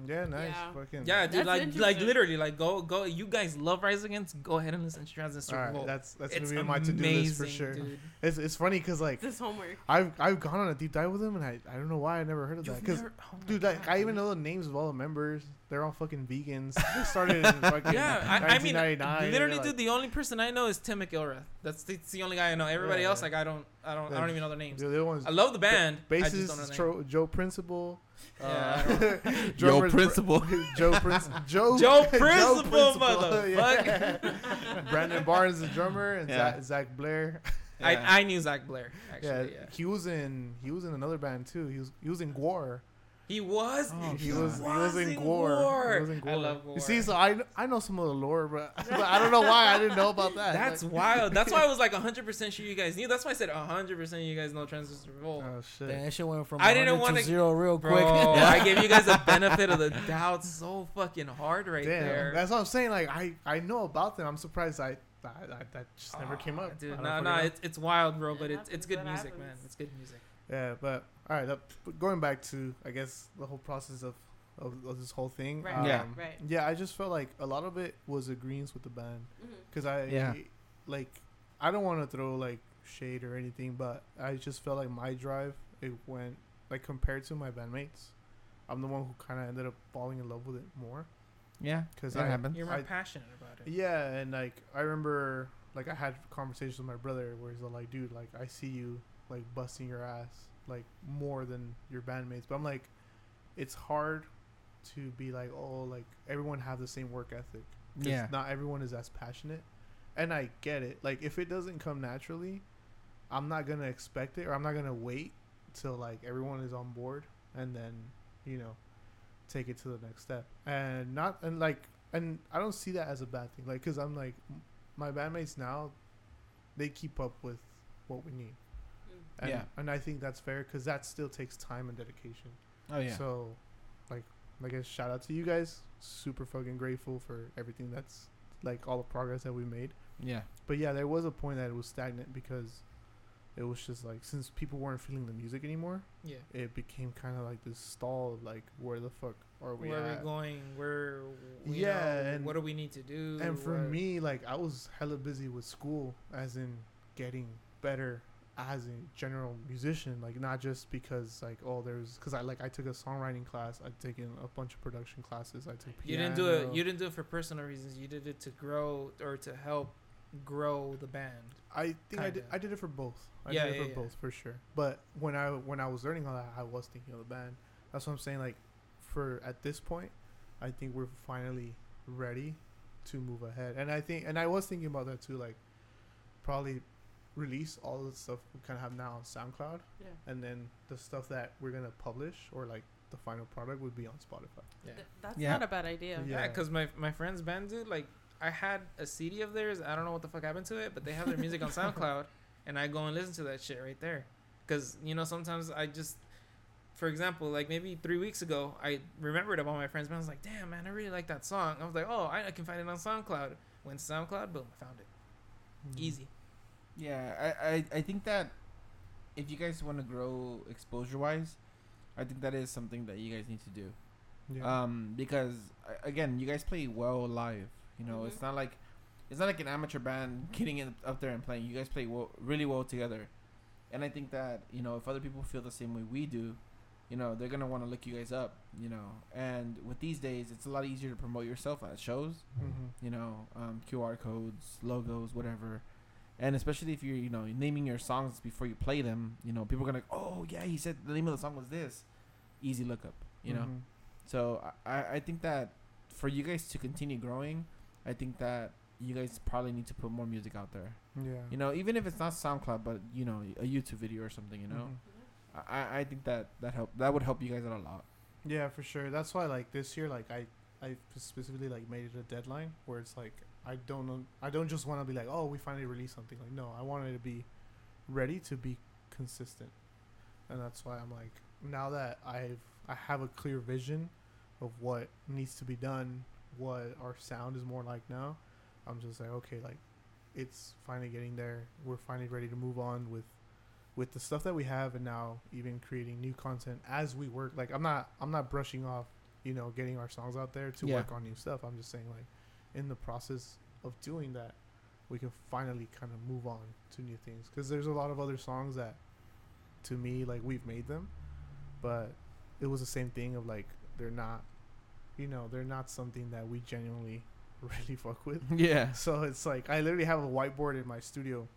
Yeah, nice. Yeah. Fucking. Yeah, dude, That's like like literally, like go go. You guys love Rise Against? Go ahead and listen to Transistor All right, Revolt. that's that's it's gonna be on my to do list for sure. dude. It's it's funny because like this homework. I've I've gone on a deep dive with them and I, I don't know why I never heard of that You've because oh my dude like God, I even know the names of all the members. They're all fucking vegans. They started in fucking Yeah, I, I mean, 1999. literally, They're dude. like- The only person I know is Tim McIlrath. That's the, it's the only guy I know. Everybody Yeah, else, like, I don't, I don't, I don't even know their names. The other ones. I love the band. I Bassist don't know is their name. Tro- Joe Principe. Yeah, Uh, Yo, drummer's principal. Joe Prince. Joe. Joe Principe, Principe, motherfucker. Brandon Barnes is the drummer and Yeah. Zach, Zach Blair. Yeah. I, I knew Zach Blair. Actually, yeah. he was in he was in another band too. He was he was in Gwar. He was. Oh, he God. was he was in Gore. Gwar. He was in I Gwar. love You see, so I I know some of the lore, but, but I don't know why I didn't know about that. That's Like- wild. That's why I was like 100% sure you guys knew. That's why I said 100% you guys know Transistor Revolt. Oh shit. Damn, that shit went from I didn't wanna- to zero real quick. Bro, quick. I gave you guys the benefit of the doubt so fucking hard right Damn, there. that's what I'm saying. Like I I know about them. I'm surprised I I, I that just never Oh, came up. Dude, don't no, no, know. it's it's wild, bro. It But it's it's good that music, man. It's good music. Yeah, but all right. That, but going back to I guess the whole process of of, of this whole thing. Right. um, Yeah. Right. Yeah, I just felt like a lot of it was agreements with the band because I Yeah. like I don't want to throw like shade or anything, but I just felt like my drive it went like compared to my bandmates. I'm the one who kind of ended up falling in love with it more Yeah. because That I happens. You're more I- passionate about it. Yeah, and like I remember, like I had conversations with my brother where he's like, "Dude, like I see you like busting your ass like more than your bandmates," but I'm like, it's hard to be like, "Oh, like everyone have the same work ethic." 'Cause Yeah. not everyone is as passionate, and I get it. Like if it doesn't come naturally, I'm not gonna expect it, or I'm not gonna wait till like everyone is on board and then you know take it to the next step and not and like and i don't see that as a bad thing like because i'm like my bandmates now they keep up with what we need and, Yeah. and i think that's fair because that still takes time and dedication Oh yeah. so like i guess shout out to you guys super fucking grateful for everything that's like all the progress that we made yeah. but yeah, there was a point that it was stagnant because it was just like since people weren't feeling the music anymore, Yeah. it became kind of like this stall of like where the fuck are we Where are we going? Where? Yeah, know, and- what do we need to do? And for What- me, like I was hella busy with school, as in getting better as a general musician, like not just because like oh there's because I like I took a songwriting class, I'd taken a bunch of production classes, I took you piano. didn't do it. You didn't do it for personal reasons. You did it to grow or to help grow the band. I think I did. I did it for both. I Yeah, did it yeah, for yeah. both for sure. But when I when I was learning all that, I was thinking of the band. That's what I'm saying. Like, for at this point, I think we're finally ready to move ahead. And I think, and I was thinking about that too. Like, probably release all the stuff we kind of have now on SoundCloud, Yeah. and then the stuff that we're gonna publish or like the final product would be on Spotify. Yeah. Th- that's Yeah. not a bad idea. Yeah. Yeah, because my my friend's band, dude, like I had a CD of theirs. I don't know what the fuck happened to it, but they have their music on SoundCloud, and I go and listen to that shit right there. Because you know sometimes I just, for example, like maybe three weeks ago, I remembered about my friend's band. I was like, damn man, I really like that song. I was like, oh, I, I can find it on SoundCloud. Went to SoundCloud, boom, I found it. Mm-hmm. Easy. Yeah, I, I, I think that if you guys want to grow exposure wise, I think that is something that you guys need to do. Yeah. Um, because again, you guys play well live. You know, Mhm. it's not like it's not like an amateur band getting it up there and playing. You guys play well, really well together, and I think that you know if other people feel the same way we do, you know they're gonna want to look you guys up. You know, and with these days, it's a lot easier to promote yourself at shows Mhm. you know, um, QR codes, logos, whatever. And especially if you're, you know, naming your songs before you play them, you know, people are gonna, like, oh yeah, he said the name of the song was this. Easy lookup, you know. Mhm. So I, I- think that for you guys to continue growing, I think that you guys probably need to put more music out there. Yeah. You know, even if it's not SoundCloud, but you know, a YouTube video or something. You know, Mhm. I, I think that that help that would help you guys out a lot. Yeah, for sure. That's why like this year, like I, I specifically like made it a deadline where it's like I don't know, I don't just want to be like, oh, we finally released something. Like no, I wanted to be ready to be consistent, and that's why I'm like now that I've I have a clear vision of what needs to be done, what our sound is more like now. I'm just like okay, like it's finally getting there. We're finally ready to move on with with the stuff that we have and now even creating new content as we work like i'm not i'm not brushing off you know getting our songs out there to Yeah. work on new stuff i'm just saying like in the process of doing that we can finally kind of move on to new things because there's a lot of other songs that to me like we've made them but it was the same thing of like they're not you know they're not something that we genuinely really fuck with Yeah. so it's like I literally have a whiteboard in my studio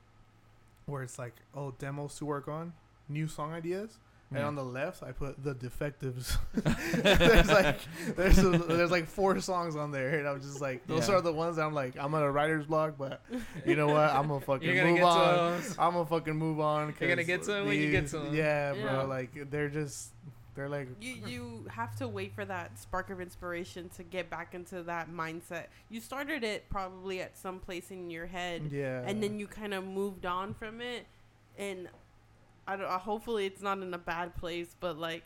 where it's like, oh, demos to work on, new song ideas, and on the left I put the defectives. there's like there's a, there's like four songs on there, and I'm just like, those Yeah. are the ones that I'm like, I'm on a writer's block, but you know what? I'm gonna fucking gonna move on. to. I'm gonna fucking move on. You're gonna get to 'em when you get these- to 'em. Yeah, Yeah. bro. Like they're just they're like You you have to wait for that spark of inspiration to get back into that mindset. You started it probably at some place in your head, yeah, and then you kind of moved on from it, and I don't. uh, Hopefully, it's not in a bad place, but like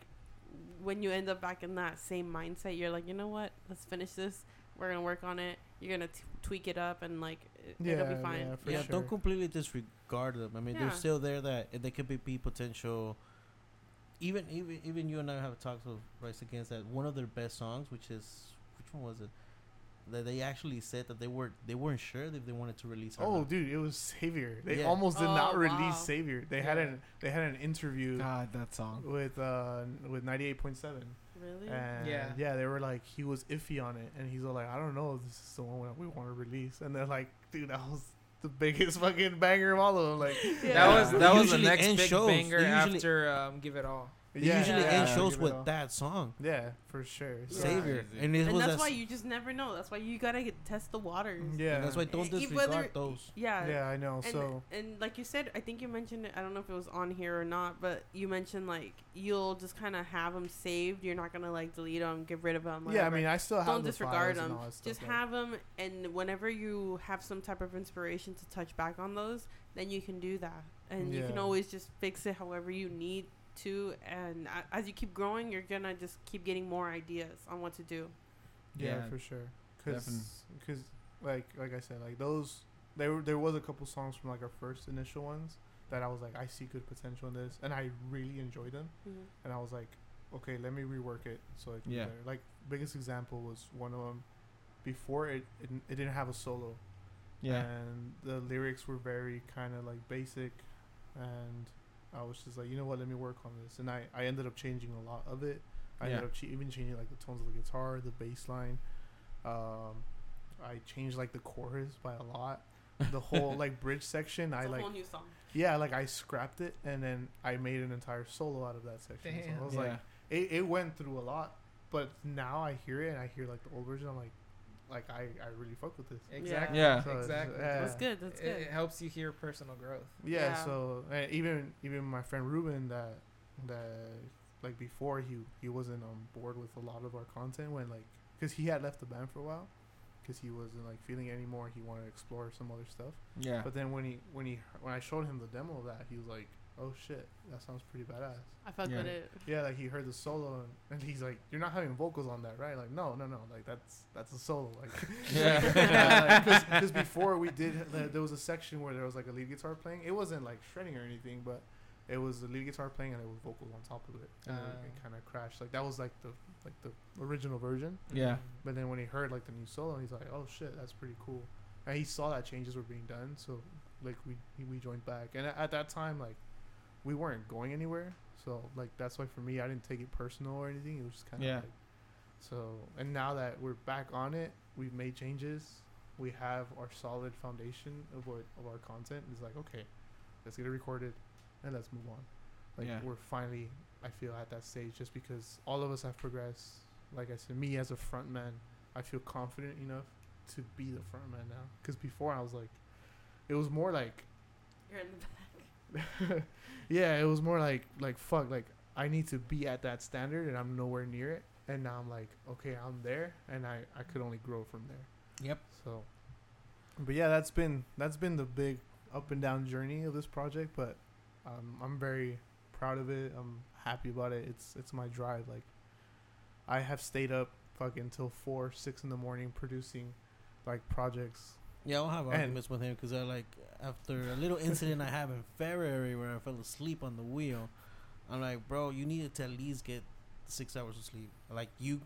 when you end up back in that same mindset, you're like, you know what? Let's finish this. We're gonna work on it. You're gonna t- tweak it up, and like it, it'll be fine. yeah, for yeah, sure. don't completely disregard them. I mean, Yeah. they're still there. That and they could be, be potential. Even even even you and I have talked with Rise Against that one of their best songs, which is which one was it? That they actually said that they were they weren't sure if they wanted to release. Oh, not. dude, it was Savior. They Yeah. almost did Oh, not release wow. Savior. They had an they had an interview God, that song. with uh with ninety eight point seven, Really? and Yeah. yeah, they were like he was iffy on it, and he's all like, I don't know if this is the one that we want to release, and they're like, dude, that was the biggest fucking banger of all of them. Like, Yeah. That was that was the next end big shows. banger They usually- after um, Give It All. They Yeah, usually yeah, end yeah. shows with that song, Yeah, for sure. So- Yeah. Savior, and it and that's that why you just never know. That's why you gotta get, test the waters. Yeah, And that's why don't eh, E- disregard whether- those. Yeah. Yeah, I know. And, so and like you said, I think you mentioned it. I don't know if it was on here or not, but you mentioned like you'll just kind of have them saved. You're not gonna like delete them, get rid of them. yeah, I mean, I still have don't the disregard files and them. all that stuff, Just like- have them, and whenever you have some type of inspiration to touch back on those, then you can do that, and you can always just fix it however you need to. And a- as you keep growing, you're gonna just keep getting more ideas on what to do. Yeah, Yeah, for sure. definitely. Because, like, like I said, like those, there were there was a couple songs from like our first initial ones that I was like, I see good potential in this, and I really enjoyed them, mm-hmm. and I was like, okay, let me rework it so it can Yeah. be better. Like biggest example was one of them. Before it, it, it didn't have a solo, Yeah. and the lyrics were very kind of like basic, and I was just like, you know what, let me work on this, and I I ended up changing a lot of it. I ended up ch- even changing like the tones of the guitar, the bass line. Um, I changed like the chorus by a lot. The whole like bridge section, I It's a like whole new song. yeah, like I scrapped it and then I made an entire solo out of that section. So I was yeah. like, it, it went through a lot, but now I hear it and I hear like the old version. I'm like, like I, I really fuck with this. Exactly. Yeah. So it's- Exactly. yeah. That's good. That's It, good. it helps you hear personal growth. Yeah, Yeah. so uh, even even my friend Ruben that that like before he he wasn't on board with a lot of our content when like because he had left the band for a while because he wasn't like feeling it anymore. He wanted to explore some other stuff. Yeah. But then when he when he when I showed him the demo of that, he was like, "Oh shit, that sounds pretty badass." I fuck Yeah. with it. Yeah, like he heard the solo and, and he's like, "You're not having vocals on that, right?" Like, no, no, no, like that's that's a solo. Like, Yeah. because before we did, uh, there was a section where there was like a lead guitar playing. It wasn't like shredding or anything, but it was the lead guitar playing and there was vocals on top of it. And it, Ah. it kind of crashed. Like that was like the like the original version. Yeah. But then when he heard like the new solo, he's like, "Oh shit, that's pretty cool." And he saw that changes were being done, so like we we joined back. And at, at that time, like we weren't going anywhere, so like that's why for me, I didn't take it personal or anything. It was just kind of Yeah. like so. And now that we're back on it, we've made changes. We have our solid foundation of what of our content. It's like okay, let's get it recorded, and let's move on. Like Yeah. we're finally, I feel at that stage just because all of us have progressed. Like I said, me as a front man, I feel confident enough to be the front man now. Because before I was like, it was more like, You're in the back. yeah, it was more like like fuck, like I need to be at that standard and I'm nowhere near it. And now I'm like, okay, I'm there, and I I could only grow from there. Yep. So, but yeah, that's been that's been the big up and down journey of this project. But um, I'm very proud of it. I'm happy about it. It's it's my drive. Like, I have stayed up fucking till four, six in the morning producing, like projects. Yeah, I'll have And- arguments with him because I like after a little incident I have in February where I fell asleep on the wheel. I'm like, bro, you needed to at least get six hours of sleep. Like you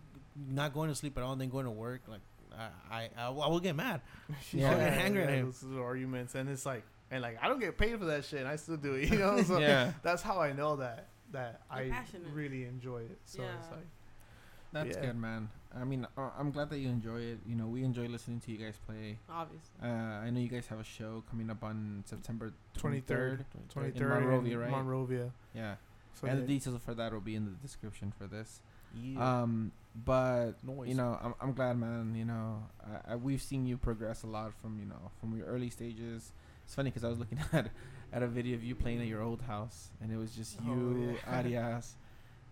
not going to sleep at all, and then going to work. Like I, I, I, I will get mad. Yeah. I'll get angry at him. Those are arguments, and it's like, and like I don't get paid for that shit. And I still do it. You know. So yeah. that's how I know that that You're I passionate. really enjoy it. So it's Yeah. like. That's Yeah. good, man. I mean, uh, I'm glad that you enjoy it. You know, we enjoy listening to you guys play. Obviously. Uh, I know you guys have a show coming up on September 23rd. 23rd. 23rd In Monrovia, in right? Monrovia. Yeah. So and yeah. the details for that will be in the description for this. Yeah. Um, but Noise. you know, I'm I'm glad, man. You know, I, I, we've seen you progress a lot from you know from your early stages. It's funny because I was looking at at a video of you playing at your old house, and it was just Oh, you, yeah. Arias,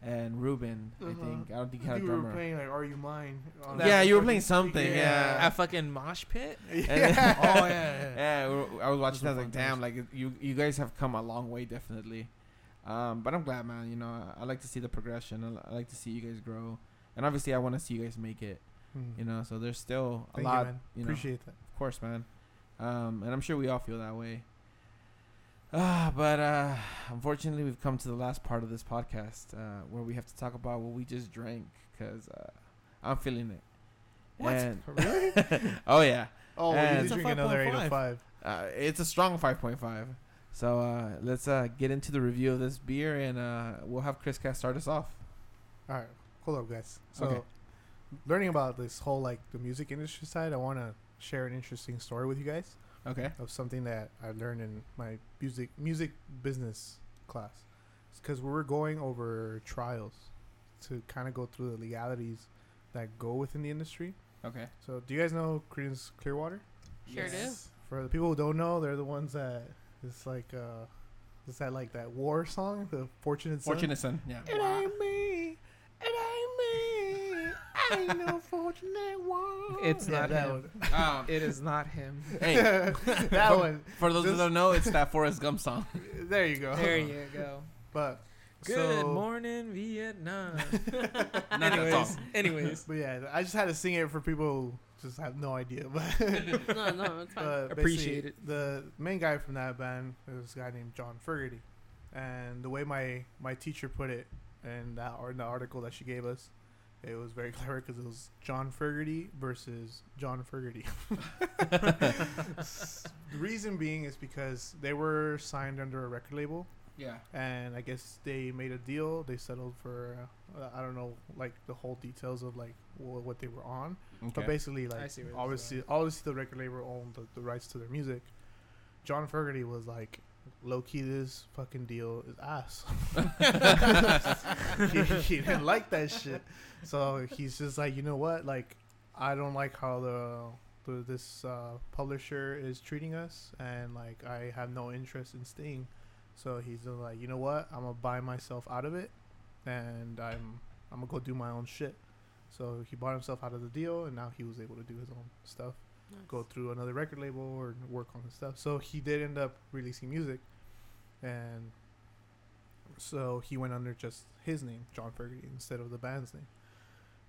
and Ruben. I Uh-huh. think I don't think I you had a think we were drummer. playing like "Are You Mine?" on Yeah, you were playing something, yeah. A fucking mosh pit. yeah. oh yeah, yeah. Yeah, I was watching. That, I was like, fun damn, like you you guys have come a long way, definitely. Um, but I'm glad, man. You know, I, I like to see the progression. I, I like to see you guys grow, and obviously, I want to see you guys make it. Hmm. You know, so there's still a Thank lot. you, man. you know, Appreciate that. Of course, man. Um, and I'm sure we all feel that way. Ah, but uh, unfortunately, we've come to the last part of this podcast uh, where we have to talk about what we just drank because uh, I'm feeling it. What? And Really? oh yeah, Oh, And- you It's did drink another 5.5. 805. uh, it's a strong 5.5. So uh, let's uh, get into the review of this beer, and uh, we'll have Chris Cass start us off. All right, hold up, guys. So, Okay. learning about this whole like the music industry side, I want to share an interesting story with you guys Okay. of something that I learned in my music music business class. because we were going over trials to kind of go through the legalities that go within the industry. Okay. So, do you guys know Creedence Clearwater? Sure Yes. For the people who don't know, they're the ones that it's like uh, is that like that war song, the Fortunate Son? Fortunate son. Yeah. It ain't me. It ain't me. I ain't no fortunate one. It's Yeah, not that him. Um, It is not him. hey, that one. for those who Just- don't know, it's that Forrest Gump song. There you go. There you go. But Good so, morning, Vietnam. Not that anyways, song. anyways, But yeah, I just had to sing it for people who just have no idea. But no, no, it's fine. uh, Appreciate it. The main guy from that band is a guy named John Fogerty, and the way my my teacher put it in that or in the article that she gave us, it was very clever because it was John Fogerty versus John Fogerty. the reason being is because they were signed under a record label Yeah. and I guess they made a deal. They settled for uh, I don't know like the whole details of like wh- what they were on, Okay. but basically like I see where this is obviously obviously the record label owned the, the rights to their music. John Fogerty was like, low key, this fucking deal is ass. he, he didn't like that shit, so he's just like, you know what, like I don't like how the. the this uh, publisher is treating us, and like I have no interest in staying. So he's like, you know what? I'm gonna buy myself out of it, and I'm I'm gonna go do my own shit. So he bought himself out of the deal, and now he was able to do his own stuff, go through another record label or work on stuff. So he did end up releasing music, and so he went under just his name, John Fergie, instead of the band's name.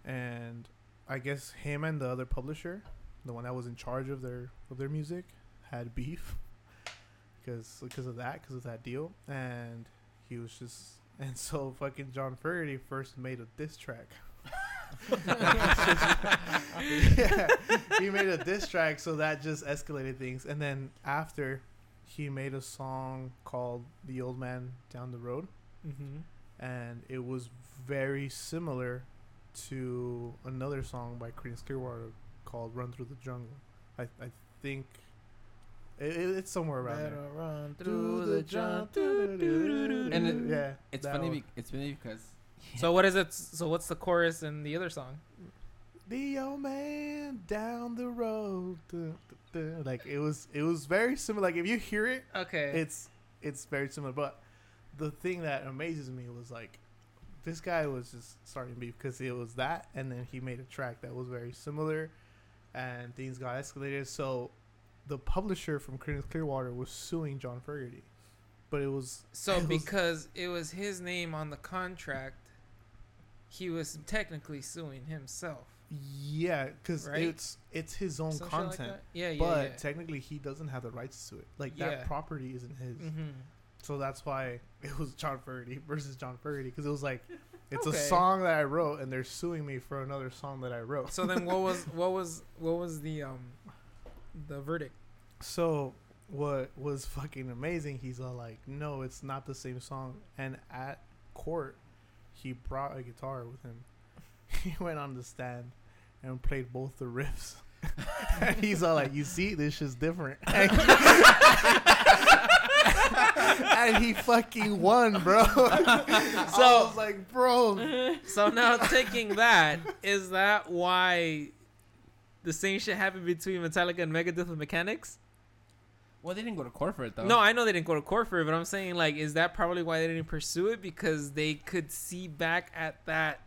And I guess him and the other publisher, the one that was in charge of their of their music, had beef because because of that, because of that deal, and he was just and so fucking John Fergie first made a diss track. Yeah, he made a diss track, so that just escalated things. And then after, he made a song called "The Old Man Down the Road," Mm-hmm. and it was very similar to another song by Creedence Clearwater called "Run Through the Jungle." I I think it, it- it's somewhere around there. Run through the jump. And it- yeah, It's funny. Be- it's funny because So what is it? So what's the chorus in the other song? the old man down the road. duh, duh, duh. Like it was, it was very similar. Like if you hear it, Okay. it's it's very similar. But the thing that amazes me was like this guy was just starting beef because it was that, and then he made a track that was very similar, and things got escalated. So the publisher from Creedence Clearwater was suing John Fogerty, but it was so it was- because it was his name on the contract, he was technically suing himself. yeah, because Right? it's it's his own Some shit like content. yeah, yeah, but yeah. technically he doesn't have the rights to it. Like Yeah. that property isn't his. mm-hmm. So that's why it was John Fogerty versus John Fogerty because it was like it's a song that I wrote and they're suing me for another song that I wrote. So then, what was what was what was the um the verdict? So what was fucking amazing? He's all like, "No, it's not the same song." And at court, he brought a guitar with him. He went on the stand and played both the riffs. and he's all like, "You see, this is different." and he fucking won, bro. so I was like, "Bro, So now taking that, is that why the same shit happened between Metallica and Megadeth with Mechanix? Well, they didn't go to court for it though. No, I know they didn't go to court for it, but I'm saying like, is that probably why they didn't pursue it because they could see back at that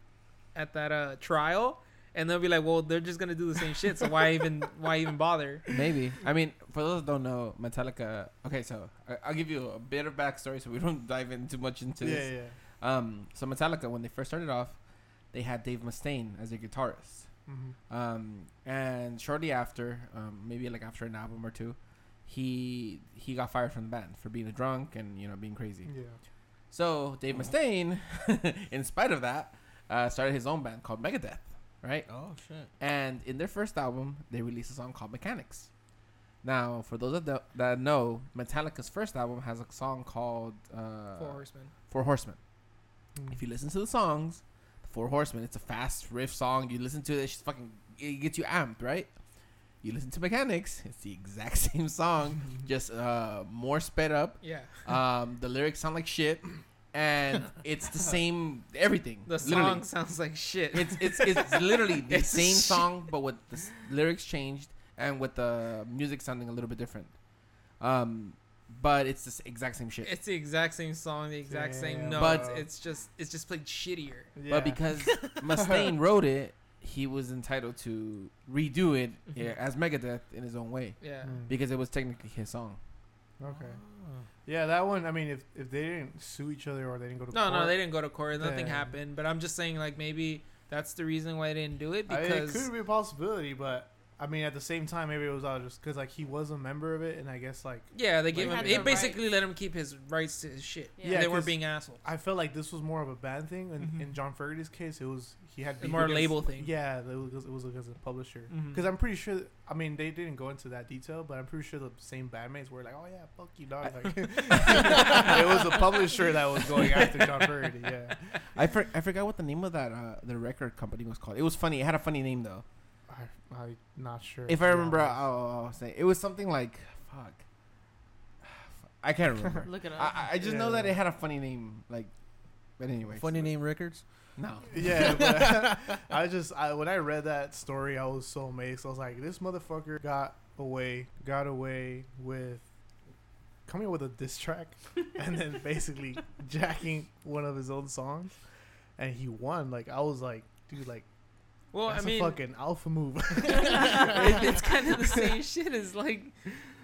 at that uh trial and they'll be like, well, they're just gonna do the same shit, so why even why even bother? Maybe. I mean, for those that don't know, Metallica. Okay, so I, I'll give you a bit of backstory so we don't dive in too much into yeah, this. yeah." yeah. Um, so Metallica, when they first started off, they had Dave Mustaine as their guitarist. Mhm. Um, and shortly after, um, maybe like after an album or two, he he got fired from the band for being a drunk and you know being crazy. Yeah. So Dave Mustaine, in spite of that, uh, started his own band called Megadeth, right? Oh shit. And in their first album, they released a song called Mechanix. Now, for those that, do- that know, Metallica's first album has a song called uh, Four Horsemen. Four Horsemen. Mm. If you listen to the songs, the Four Horsemen, it's a fast riff song. You listen to it, it's just fucking, it gets you amped, right? You listen to Mechanix, it's the exact same song, just uh, more sped up. Yeah. Um, the lyrics sound like shit, and it's the same everything. The literally. song sounds like shit. It's it's it's literally the It's same shit. song, but with the s- lyrics changed and with the music sounding a little bit different. Um, but it's the exact same shit. It's the exact same song, the exact same Damn, notes. bro. it's just it's just played shittier. Yeah. But because Mustaine wrote it, he was entitled to redo it Mhm. yeah, as Megadeth in his own way Yeah. Mm. because it was technically his song. okay. Yeah, that one. I mean, if if they didn't sue each other or they didn't go to No, court, no, they didn't go to court. Nothing Yeah. happened. But I'm just saying, like maybe that's the reason why they didn't do it I- because it could be a possibility, but I mean, at the same time, maybe it was all just because like he was a member of it, and I guess like yeah, they gave he him. had They basically rights. let him keep his rights to his shit. Yeah. Yeah, they 'cause weren't being assholes. I felt like this was more of a bad thing. In, Mhm. in John Fogerty's case, it was he had It's beef more a against- label thing. Yeah, it was, it was against a publisher. Mhm. Because I'm pretty sure. I mean, they didn't go into that detail, but I'm pretty sure the same bandmates were like, "Oh yeah, fuck you, dog." Like, it was the publisher that was going after John Fogerty. Yeah, I for, I forgot what the name of that uh, the record company was called. It was funny. It had a funny name though. I, I'm not sure. If I remember. I'll, I'll say it was something like fuck. I can't remember. Look it up. I, I- I just know Yeah. that it had a funny name. Like, but anyway. Funny name records. No. Yeah, but I just I, when I read that story, I was so amazed. I was like, this motherfucker got away, got away with coming up with a diss track, and then basically jacking one of his own songs, and he won. Like I was like, dude, like Well, that's I mean, a fucking alpha move. it, it's kind of the same shit as like,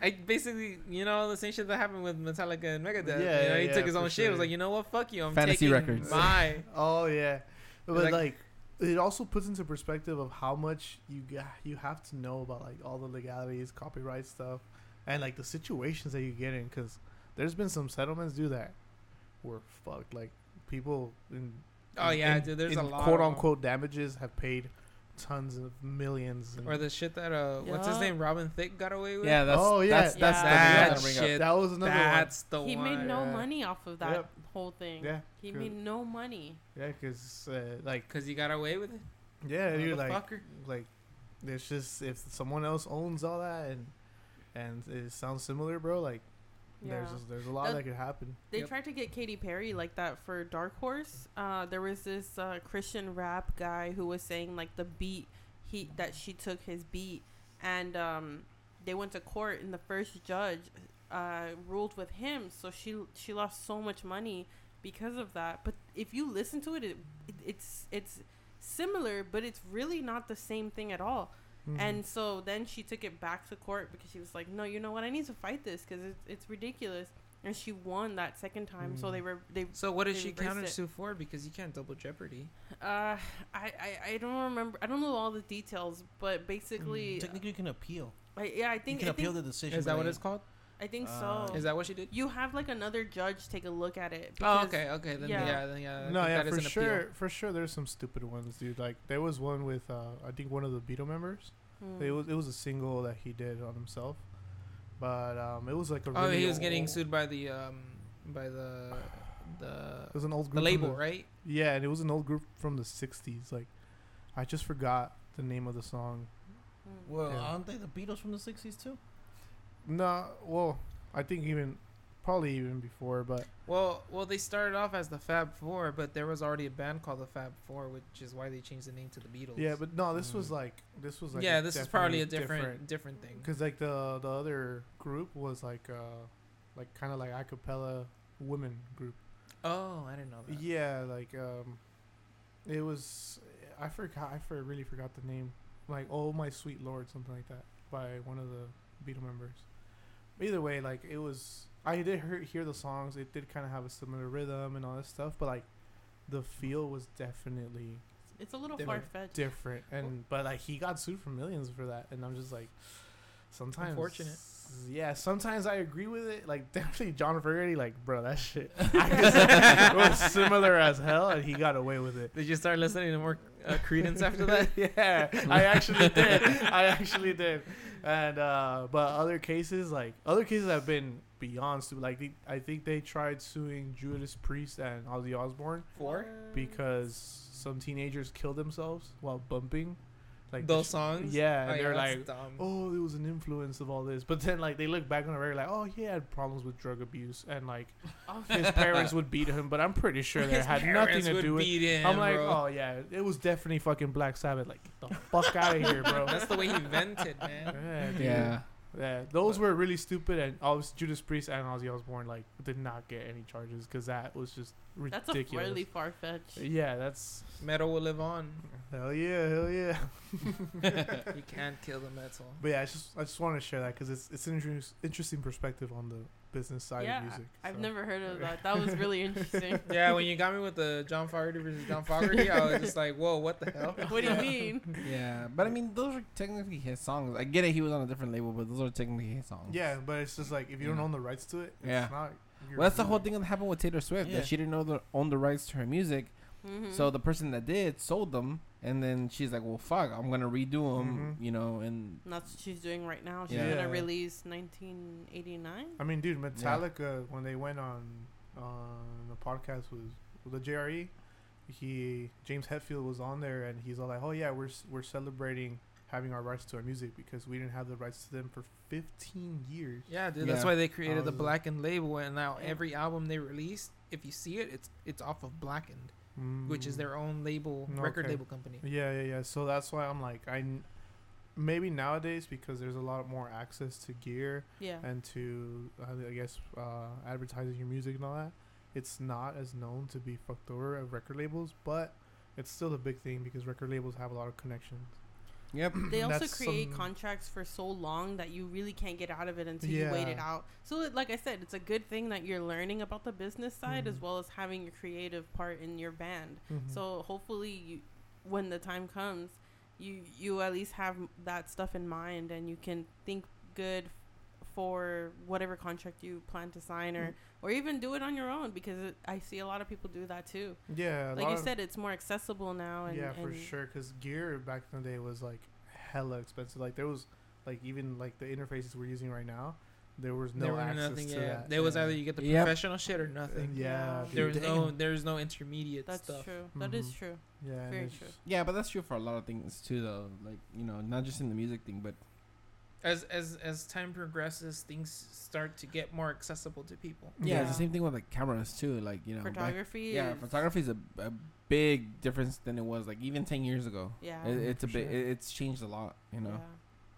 I basically, you know, the same shit that happened with Metallica and Megadeth. Yeah, you know, yeah, he yeah, took his for own shit. It was like, you know what, fuck you, I'm Fantasy taking Records. my. oh yeah, but Like- like. It also puts into perspective of how much you ga- you have to know about like all the legalities, copyright stuff, and like the situations that you get in. Because there's been some settlements do that were fucked. Like people in Oh yeah, in- dude. There's in a lot. quote of 'em. unquote damages have paid tons of millions. And Or the shit that uh, what's his name, Robin Thicke got away with. Yeah, that's Oh, yeah. that's that's the Yeah. one I that was gonna bring shit. that was another That's the he one. He made no yeah. money off of that Yep. whole thing. Yeah, He Good. made no money. yeah, because uh, like Cause he got away with it. yeah, dude, like Motherfucker. like it's just if someone else owns all that and and it sounds similar, bro. Like Yeah. there's just, there's a lot Uh, that could happen. They Yep. tried to get Katy Perry like that for Dark Horse. Uh, there was this uh, Christian rap guy who was saying like the beat he that she took his beat, and um, they went to court, and the first judge uh, ruled with him. So she she lost so much money because of that. But if you listen to it, it, it it's it's similar, but it's really not the same thing at all. Mhm. And so then she took it back to court because she was like, "No, you know what? I need to fight this because it's, it's ridiculous." And she won that second time. So Mm. they were they. So what did she reversed counter it. for? Because you can't double jeopardy. Uh, I, I I don't remember. I don't know all the details, but basically, Technically, you can appeal. I, yeah, I think You think can I appeal think, the decision. Is that but what it's called? I think Uh, so. Is that what she did? you have like another judge take a look at it. Oh, okay, okay. Then yeah. yeah, then yeah. No, yeah, that is for an appeal. sure, for sure. There's some stupid ones, dude. Like there was one with uh, I think one of the Beatle members. Hmm. It was it was a single that he did on himself, but um, it was like a. Oh, really he was getting sued by the um by the the It was an old group. The label, the- right? Yeah, and it was an old group from the '60s. Like, I just forgot the name of the song. Well, Yeah. aren't they the Beatles from the '60s too? No, well, I think even probably even before, but Well, well, they started off as the Fab Four, but there was already a band called the Fab Four, which is why they changed the name to the Beatles. yeah, but no, this was Mm. like this was like yeah, a this is probably a definitely different different thing. because like the the other group was like uh like kind of like a cappella women group. Oh, I didn't know that. Yeah, like um, it was I forgot I for, really forgot the name like Oh My Sweet Lord something like that by one of the Beatle members. Either way, like it was I did hear, hear the songs. It did kind of have a similar rhythm and all this stuff, but like the feel was definitely It's a little far fetched. different. And but like he got sued for millions for that, and I'm just like, sometimes Unfortunate. Yeah, sometimes I agree with it. Like definitely John Fogerty, like bro, that shit it was similar as hell, and he got away with it. Did you start listening to more uh, Creedence after that? yeah, I actually did. I actually did. And uh but other cases, like other cases have been beyond stupid. Like the, I think they tried suing Judas Priest and Ozzy Osbourne for because some teenagers killed themselves while bumping like the Those sh- songs. Yeah, Oh, and they're that's like, dumb. oh, it was an influence of all this. But then like they look back on the record like, oh, he had problems with drug abuse and like Oh, his parents would beat him. But I'm pretty sure that His had nothing to would do with. beat him, I'm like, bro. oh yeah, it was definitely fucking Black Sabbath. Like the fuck out of here, bro. That's the way he vented, man. Yeah, dude. Yeah. Yeah, those were really stupid, and obviously Judas Priest and Ozzy Osbourne like did not get any charges because that was just ridiculous. that's a ridiculous. really far fetched. yeah, that's Metal will live on. hell yeah, hell yeah. You can't kill the metal. But yeah, I just I just want to share that because it's it's an interest, interesting perspective on the business side Yeah, of music. I've never heard of that. That was really interesting. Yeah, when you got me with the John Fogerty versus John Fogerty, I was just like, whoa, what the hell? what do you mean? Yeah, but I mean, those are technically his songs. I get it, he was on a different label, but those are technically his songs. Yeah, but it's just like if you don't Yeah. own the rights to it, it's Yeah. not. your Well, that's the whole thing that happened with Taylor Swift. Yeah. That she didn't know the, own the rights to her music. Mhm. So the person that did sold them, and then she's like, "Well, fuck, I'm gonna redo them," Mhm. you know. And And that's what she's doing right now. She's Yeah. gonna release 1989. I mean, dude, Metallica when they went on on the podcast with, with the JRE, he James Hetfield was on there, and he's all like, "Oh yeah, we're we're celebrating having our rights to our music because we didn't have the rights to them for 15 years." Yeah, dude. Yeah. That's why they created the was- blackened label, and now every album they release, if you see it, it's it's off of blackened, which is Mm. their own label, record label company. Yeah, yeah, yeah. So that's why I'm like, I maybe nowadays because there's a lot more access to gear Yeah. and to uh, I guess uh, advertising your music and all that. It's not as known to be fucked over at record labels, but it's still a big thing because record labels have a lot of connections. Yep, They also That's create some- contracts for so long that you really can't get out of it until you wait it out. So, like I said, it's a good thing that you're learning about the business side as Mhm. well as having your creative part in your band. Mhm. So, hopefully, you, when the time comes, you you at least have that stuff in mind and you can think good for whatever contract you plan to sign Mm. or or even do it on your own because it, I see a lot of people do that too. yeah, like you said, it's more accessible now. And, yeah, for and sure. Because gear back in the day was like hella expensive. Like there was like even like the interfaces we're using right now, there was no there access nothing. to Yeah, that. there was either you get the Yep. professional shit or nothing. Yeah, Yeah. There was damn. no there was no intermediate That's stuff. true. That is true. Yeah, very true. yeah, but that's true for a lot of things too, though. Like you know, not just in the music thing, but As as as time progresses, things start to get more accessible to people. yeah, it's the same thing with like cameras too. Like you know, back- Photography. yeah, is, photography is a, a big difference than it was like even ten years ago. Yeah. It, it's a bit. sure. It, it's changed a lot. You know.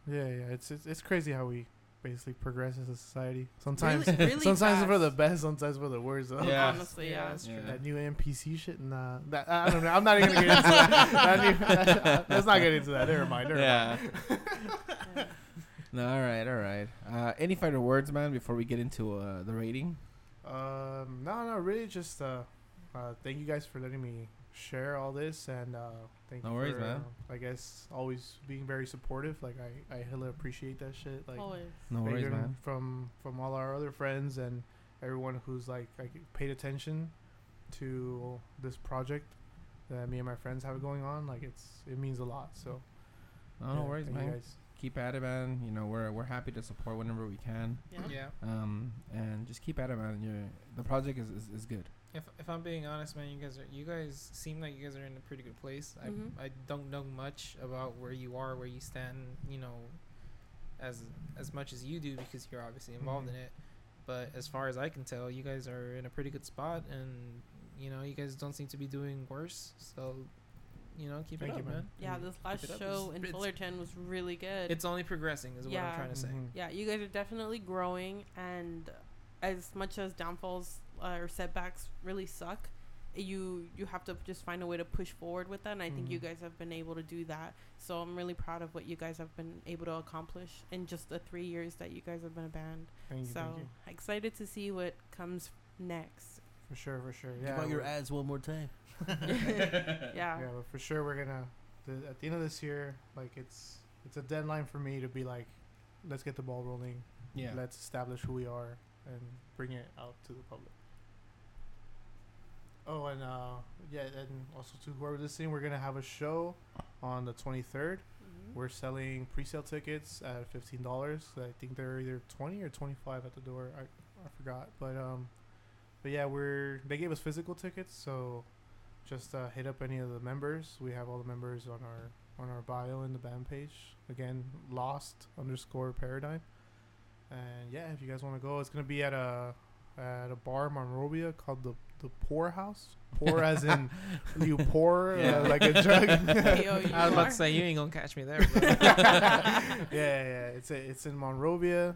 Yeah. Yeah, yeah. It's it's, it's crazy how we basically progress as a society. Sometimes Really- really sometimes for the best, sometimes for the worst. though. Yeah. Honestly, yeah. that's true. Yeah. That new NPC shit, nah. That, I don't know. I'm not even gonna get into that. that new, let's not get into that. Never mind. Never Yeah. mind. Yeah. No, all right, all right. Uh, any final words, man, before we get into uh, the rating? Um, no, no, really, just uh, uh, thank you guys for letting me share all this, and uh, thank No you worries, for, man. uh, I guess always being very supportive. Like I, I hella appreciate that shit. Like Always. No worries, even man. from from all our other friends and everyone who's like like paid attention to this project that me and my friends have going on. Like it's it means a lot. So No, no worries, thank you man. Guys. Keep at it, man. You know, we're we're happy to support whenever we can. Yeah. Yeah. Um, and just keep at it, man. You're, the project is, is, is good. If if I'm being honest, man, you guys are you guys seem like you guys are in a pretty good place. Mhm. I I don't know much about where you are, where you stand, you know, as as much as you do because you're obviously involved Mhm. in it. But as far as I can tell, you guys are in a pretty good spot, and you know, you guys don't seem to be doing worse. So, you know, keep Thank it you, up, man. man. Yeah, Mm. this last it up. show It's- in it's- Fullerton was really good. It's only progressing, is what I'm trying to say. Mhm. yeah, you guys are definitely growing, and as much as downfalls uh, or setbacks really suck, you you have to just find a way to push forward with that. And I think you Mhm. guys have been able to do that. So I'm really proud of what you guys have been able to accomplish in just the three years that you guys have been a band. Thank you, so thank you. excited to see what comes next. For sure, for sure. Give Yeah. out your we're- ads one more time. Yeah. yeah, but for sure we're gonna the, at the end of this year, like it's it's a deadline for me to be like, let's get the ball rolling. Yeah. Let's establish who we are and bring it out to the public. Oh, and uh, yeah, and also to whoever listening, we're gonna have a show on the 23rd. Mhm. We're selling pre-sale tickets at fifteen dollars. I think they're either twenty or twenty-five at the door. I I forgot, but um, but yeah, we're they gave us physical tickets, so just uh, hit up any of the members. We have all the members on our on our bio in the band page. Again, Lost underscore Paradigm. And yeah, if you guys want to go, it's gonna be at a at a bar in Monrovia called the the Pour House. Pour as in you pour Yeah. uh, like a drug. I was about to say you ain't gonna catch me there. Bro. yeah, yeah. It's a, it's in Monrovia,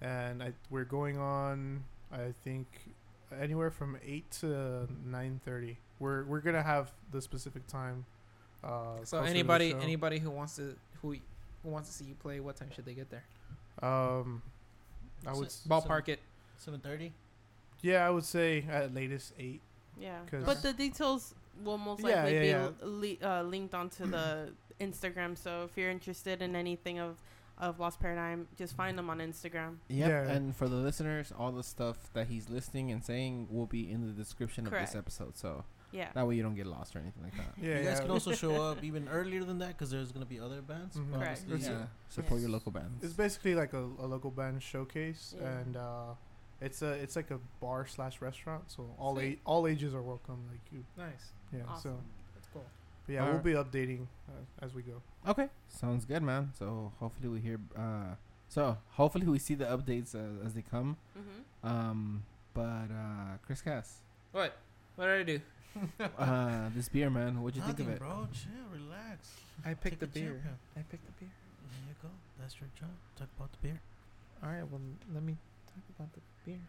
and I, we're going on. I think anywhere from eight to nine thirty. We're we're gonna have the specific time. Uh, so closer to the anybody anybody who wants to who who wants to see you play, what time should they get there? Um, I would. So- s- Ballpark it. Seven thirty. Yeah, I would say at latest eight. Yeah, 'Cause- but the details will most likely yeah, be li- uh, linked onto the Instagram. So if you're interested in anything of of Lost Paradigm, just find them on Instagram. Yep. Yeah. And for the listeners, all the stuff that he's listing and saying will be in the description of this episode. So Yeah. that way you don't get lost or anything like that. Yeah, you guys yeah. can also show up even earlier than that because there's gonna be other bands. Mhm. Correct. obviously. Yeah. Support your local bands. It's basically like a, a local band showcase, Yeah. and uh, it's a it's like a bar slash restaurant. So all Sweet. a- all ages are welcome. Like you, Nice. yeah. So Awesome. That's cool. but yeah, we'll Alright. be updating uh, as we go. Okay, sounds good, man. So hopefully we hear. Uh, so hopefully we see the updates uh, as they come. Mm-hmm. Um, but uh, Chris Cass, What? What did I do? uh, this beer, man. What'd you think of Nothing, it? bro. Chill, relax. I picked the Take a chill beer. pill. I picked the beer. There you go. That's your job. Talk about the beer. All right. Well, let me talk about the beer.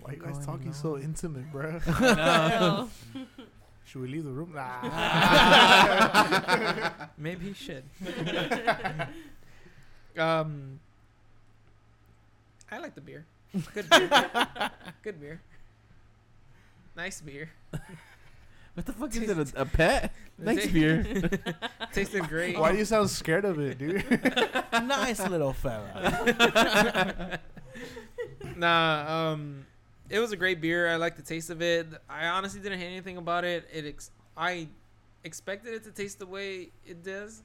Why you guys talking any so intimate, bro? Should we leave the room? Nah. Maybe he should. um, I like the beer. Good beer. Good beer. Nice beer. What the fuck is it? A, a pet? Thanks, beer. Tasted great. Why do you sound scared of it, dude? nice little fella. nah, um, it was a great beer. I like the taste of it. I honestly didn't hate anything about it. It ex- I expected it to taste the way it does.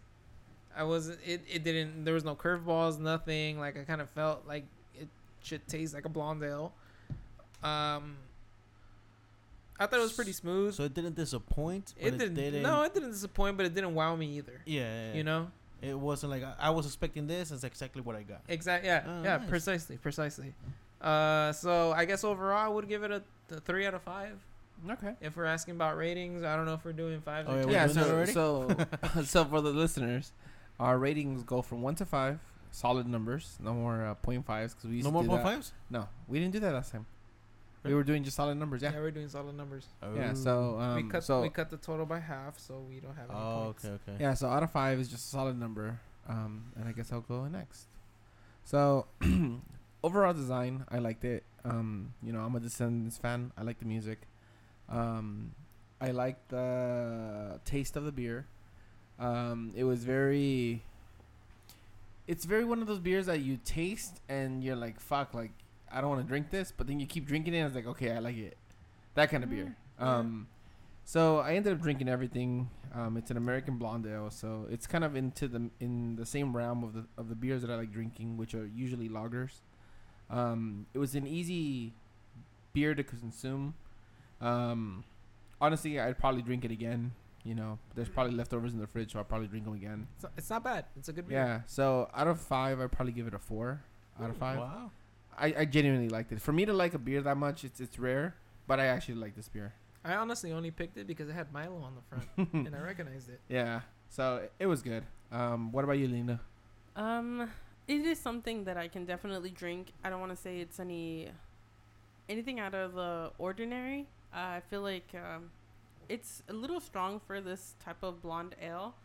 I was it, it didn't there was no curveballs, nothing. Like I kind of felt like it should taste like a blonde ale. Um I thought it was pretty smooth. So it didn't disappoint. But it, it, didn't, didn't. no, it didn't disappoint, but it didn't wow me either. Yeah. You know? It wasn't like I, I was expecting this. It's exactly what I got. Exactly. Yeah. Oh, yeah. nice. Precisely. Precisely. Uh, so I guess overall I would give it a, a three out of five. okay. If we're asking about ratings, I don't know if we're doing five. Oh, or yeah, ten. Yeah. So so so for the listeners, our ratings go from one to five. Solid numbers. No more uh, point fives because we used No to more do point that. fives. No, we didn't do that last time. We were doing just solid numbers. yeah. Yeah. we're doing solid numbers. Yeah. Oh. So um, we cut so we cut the total by half, so we don't have any Oh, points. okay, okay. Yeah, so out of five is just a solid number. Um, and I guess I'll go next. So, overall design, I liked it. Um, you know, I'm a Descendents fan. I like the music. Um, I like the taste of the beer. Um, it was very. It's very one of those beers that you taste and you're like, "Fuck!" Like, I don't want to drink this, but then you keep drinking it. and It's like, okay, I like it. That kind of beer. Mm. Um, so I ended up drinking everything. Um, it's an American blonde ale, so it's kind of into the in the same realm of the of the beers that I like drinking, which are usually lagers. Um, it was an easy beer to consume. Um, honestly, I'd probably drink it again. You know, there's probably leftovers in the fridge, so I'll probably drink them again. It's, not, it's not bad. It's a good beer. Yeah. So out of five, I'd probably give it a four out of five. Wow. I, I genuinely liked it. For me to like a beer that much, it's it's rare, but I actually like this beer. I honestly only picked it because it had Milo on the front, and I recognized it. Yeah. So it- it was good. Um, what about you, Lena? Um, it is something that I can definitely drink. I don't want to say it's any anything out of the ordinary. Uh, I feel like um, it's a little strong for this type of blonde ale,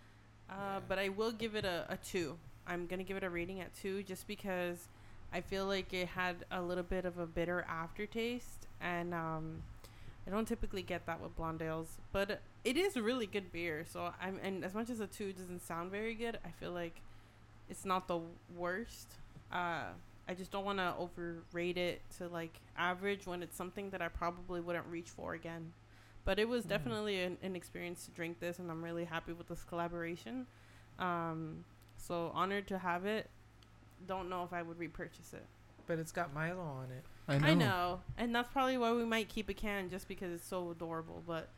uh, Yeah. but I will give it a, a two. I'm gonna give it a rating at two just because I feel like it had a little bit of a bitter aftertaste, and um, I don't typically get that with blonde ales, but it is a really good beer. So I'm and as much as a two doesn't sound very good, I feel like it's not the worst. Uh, I just don't want to overrate it to like average when it's something that I probably wouldn't reach for again. But it was Mm. definitely an, an experience to drink this, and I'm really happy with this collaboration. Um, so honored to have it. Don't know if I would repurchase it. But it's got Milo on it. I know, I know. and that's probably why we might keep a can just because it's so adorable. But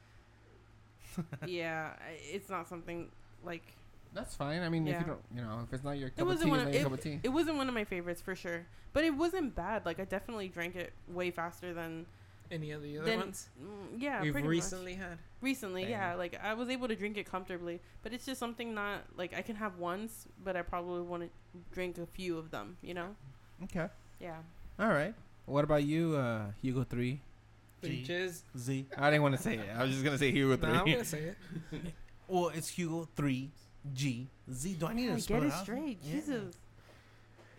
yeah, it's not something like That's fine. I mean, if you don't, you know, if it's not your cup of wasn't tea, one of not your it, cup of tea. it wasn't one of my favorites for sure, but it wasn't bad. Like I definitely drank it way faster than Any of the other Then- ones mm, yeah, we've pretty recently had? recently. Dang. Yeah, like I was able to drink it comfortably, but it's just something not like I can have once, but I probably want to drink a few of them. You know? Okay. Yeah. All right. What about you, uh, Hugo Three? Three G. cheers. Z. I didn't want to say it. I was just gonna say Hugo Three. Nah, I'm gonna say it. Well, it's Hugo three G Z. Do I need Yeah, to spell get it out? straight. Yeah. Jesus.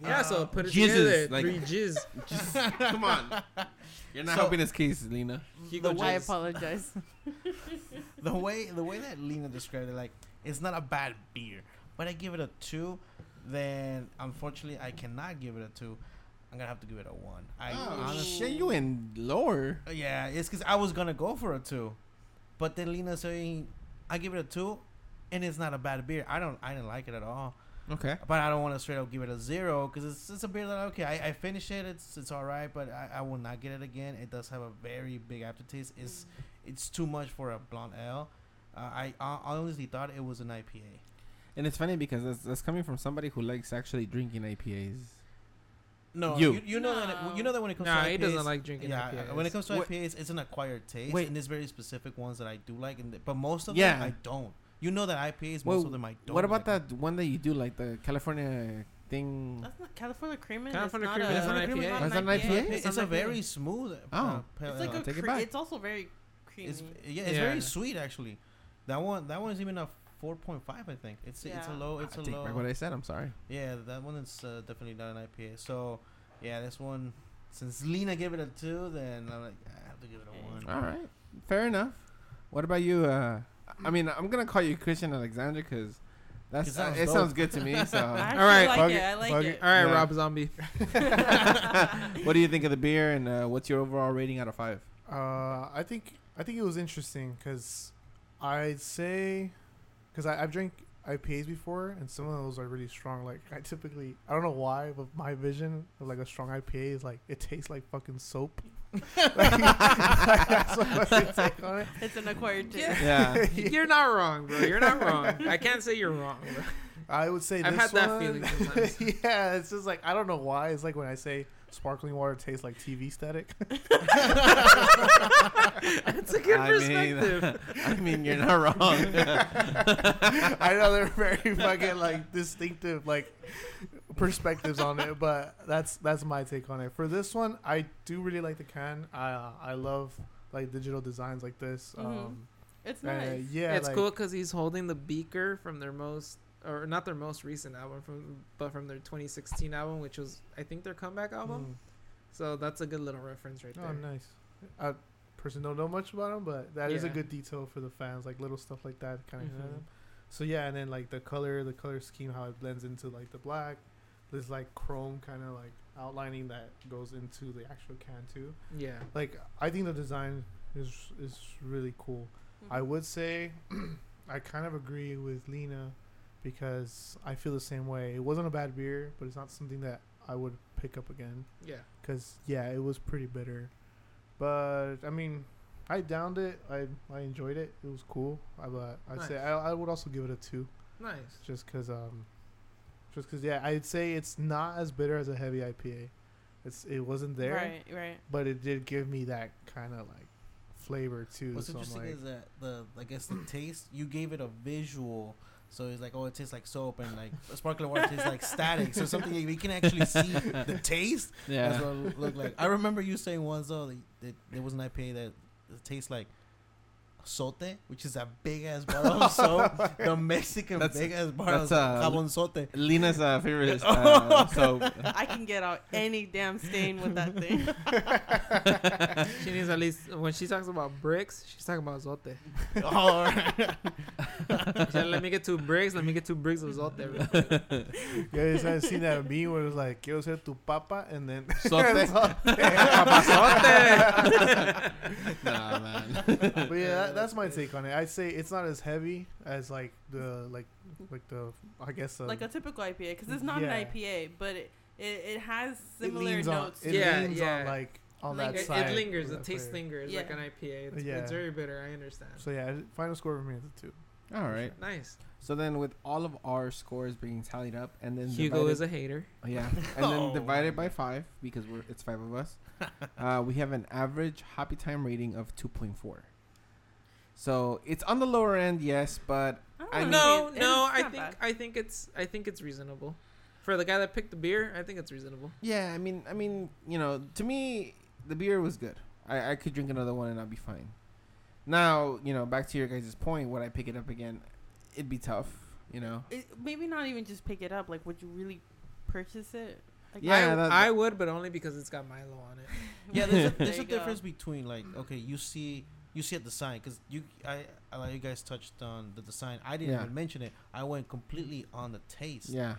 Yeah, so Uh, put it jizzes, together. like- Three jizz. Come on. You're not So- helping his case, Lena. Hugo The I jizz. apologize. the way the way that Lena described it, like it's not a bad beer, but I give it a two. Then unfortunately, I cannot give it a two. I'm gonna have to give it a one. I oh, honestly, shit, you in lower. Uh, yeah, it's because I was gonna go for a two, but then Lena saying I give it a two, and it's not a bad beer. I don't, I didn't like it at all. Okay. But I don't want to straight up give it a zero because it's, it's a beer that okay, I, I finish it, it's it's all right, but I, I will not get it again. It does have a very big aftertaste. It's it's too much for a blonde ale. Uh, I, I honestly thought it was an IPA. And it's funny because that's, that's coming from somebody who likes actually drinking IPAs. No, You. you, you know that No. you know that when it comes Nah, to IPAs, he doesn't like drinking yeah, IPAs. when it comes to Wait- IPAs, it's an acquired taste, Wait. and there's very specific ones that I do like, and th- but most of Yeah. them I don't. You know that IPAs, Well, most of them I don't. What about like. that one that you do, like the California thing? That's not California creamin'. California it's not Creamin' a, is an it's IPA. not that an IPA? It's, It's, a not an very smooth. Oh. uh, It's like ale. a take it cre- back. It's also very creamy. It's yeah, it's Yeah. very sweet actually. That one, that one is even a four point five. I think it's it's a low. It's I a take low. back what I said. I'm sorry. Yeah, that one is uh, definitely not an IPA. So, yeah, this one, since Lena gave it a two, then I'm like, I have to give it a one. All right, fair enough. What about you? Uh, I mean, I'm gonna call you Christian Alexander because that's It sounds uh, it dope. sounds good to me. So, All right, like bug it. it, I like bug it. it. All right, Yeah. Rob Zombie. what do you think of the beer, and uh, what's your overall rating out of five? Uh, I think I think it was interesting because I'd say because I've drank IPAs before and some of those are really strong. Like I typically I don't know why, but my vision of like a strong IPA is like it tastes like fucking soap. like, that's what I take on it. It's an acquired taste. Yeah. You're not wrong, bro. You're not wrong. I can't say you're wrong. Bro. I would say I've this had that one- feeling sometimes. yeah, it's just like I don't know why. It's like when I say sparkling water tastes like TV static. It's a good I perspective. mean, I mean, you're not wrong. I know they're very fucking like distinctive like perspectives on it, but that's that's my take on it. For this one, I do really like the can. I uh, I love like digital designs like this. Mhm. Um, It's uh, nice. yeah, it's like, cool because he's holding the beaker from their most, or not their most recent album, from but from their 2016 album, which was I think their comeback album. mm. So that's a good little reference right there. Oh, there. nice. I personally don't know much about them, but that is a good detail for the fans, like little stuff like that, kind of. Mhm. So yeah, and then like the color, the color scheme, how it blends into like the black. There's like chrome kind of like outlining that goes into the actual can too. Yeah. Like I think the design is is really cool. I Mhm. would say I kind of agree with Lena because I feel the same way. It wasn't a bad beer, but it's not something that I would pick up again. Yeah. Cause yeah, it was pretty bitter, but I mean, I downed it. I I enjoyed it. It was cool. I but I'd say I, I would also give it a two, Nice. just cause um, just cause yeah, I'd say it's not as bitter as a heavy IPA. It's it wasn't there, Right, right. but it did give me that kind of like flavor too. What's so interesting like, is that the I guess the taste you gave it a visual. So it's like, oh, it tastes like soap, and like sparkling water tastes like static. So something we can actually see the taste. That's yeah. what it looked like. I remember you saying once though that, that there was an IPA that tastes like zote, which is a big ass bottle of soap. The Mexican That's- big ass bottle that's, of uh, jabon zote. Lena's uh, favorite. Uh, so I can get out any damn stain with that thing. She needs at least when she talks about bricks, she's talking about zote. oh, right. Said, let me get two bricks. Let me get two bricks of zote. real quick." you guys haven't seen that meme where it was like, "Quiero ser tu papa," and then Zote? Papazote. nah, man. but yeah, that, that's my take on it. I'd say it's not as heavy as like the like like the I guess uh, like a typical IPA, because it's not Yeah. an IPA, but it, it, it has similar leans notes. on it Yeah, leans yeah. on like on Linger- that it, side. it lingers. of The taste flavor. lingers like an IPA. It's, Yeah. it's very bitter. I understand. So yeah, final score for me is a two. All right. Nice. So then, with all of our scores being tallied up, and then Hugo divided- is a hater. yeah, and then Oh. divided by five because we're it's five of us. uh, we have an average happy time rating of two point four. So it's on the lower end, yes, but I don't mean- know, No, it- no. I think bad. I think it's I think it's reasonable. For the guy that picked the beer, I think it's reasonable. yeah, I mean, I mean, you know, to me, the beer was good. I, I could drink another one and I'd be fine. Now, you know, back to your guys' point, would I pick it up again? It'd be tough, you know. It, maybe not even just pick it up. Like, would you really purchase it? Like, Yeah, I, that- I would, but only because it's got Milo on it. Yeah, there's a, There a difference between like okay, you see you see at the sign because you I, I you guys touched on the design. I didn't Yeah. even mention it. I went completely on the taste. Yeah,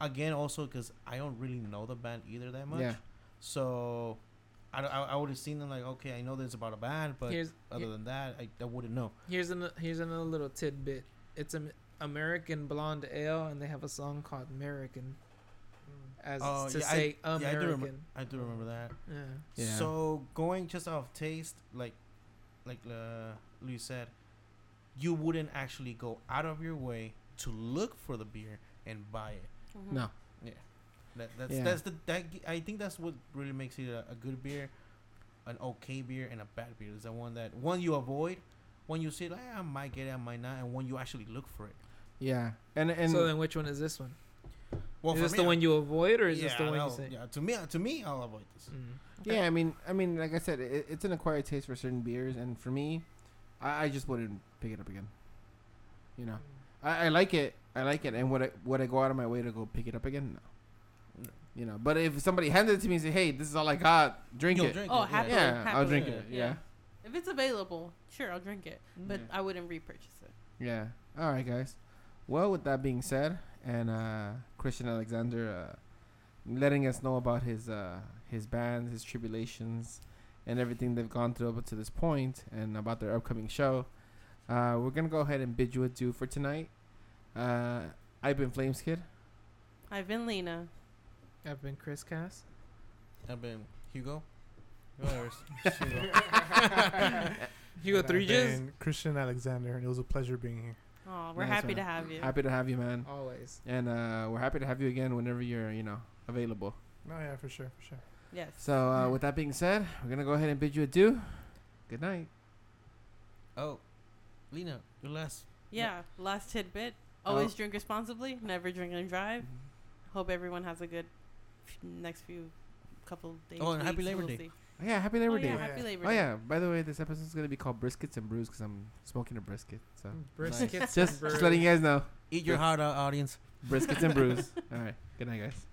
Again, also because I don't really know the band either that much. Yeah. So I, I, I would have seen them like okay, I know this about a band, but here's other than that, I, I wouldn't know. here's an, here's another little tidbit. It's an American blonde ale, and they have a song called "American," as Oh, to yeah, I- say yeah, I do American. remember- I do remember that. Yeah. Yeah. So going just off taste, like like uh, Louis said, you wouldn't actually go out of your way to look for the beer and buy it. Mhm. no, That, that's Yeah. that's the that I think that's what really makes it a, a good beer, an okay beer, and a bad beer. Is the one that one you avoid, one you say like "Eh, I might get it, I might not, and one you actually look for it. yeah, and and so then, which one is this one? Well, is this me, the one you avoid, or is this the one you I'll- say? Yeah, to me, to me, I'll avoid this. Mm. Yeah, I mean, I mean, like I said, it, it's an acquired taste for certain beers, and for me, I, I just wouldn't pick it up again. You know, I, I like it, I like it, and would I would I go out of my way to go pick it up again? No. No. You know, but if somebody handed it to me and said, "Hey, this is all I got, drink You'll it," drink Oh, it, happily, yeah, I'll happily. drink it. Yeah. Yeah, If it's available, sure, I'll drink it. But Yeah. I wouldn't repurchase it. yeah. All right, guys. Well, with that being said, and uh, Christian Alexander uh, letting us know about his uh, his band, his tribulations, and everything they've gone through up to this point, and about their upcoming show, uh, we're gonna go ahead and bid you adieu for tonight. Uh, I've been Flames Kid. I've been Lena. I've been Chris Cass. I've been Hugo. Whatever. Hugo Three I've Jizz. Christian Alexander, and it was a pleasure being here. Oh, we're Nice happy one. to have you. Happy to have you, man, Always. and uh, we're happy to have you again whenever you're, you know, available. Oh yeah, for sure, for sure. Yes. So, uh, with that being said, we're gonna go ahead and bid you adieu. Good night. oh, Lena, your last. Yeah. Last tidbit. Oh. Always drink responsibly. Never drink and drive. Hope everyone has a good f- next few couple days. Oh, and happy Labor we'll Day. see. Oh, yeah, happy Labor oh, Day. Yeah, Oh, happy yeah. Labor Oh Day. yeah. By the way, this episode's gonna be called briskets and brews because I'm smoking a brisket. So mm, Briskets. just just letting you guys know, Eat your heart out, audience. briskets and brews. All right. Good night, guys.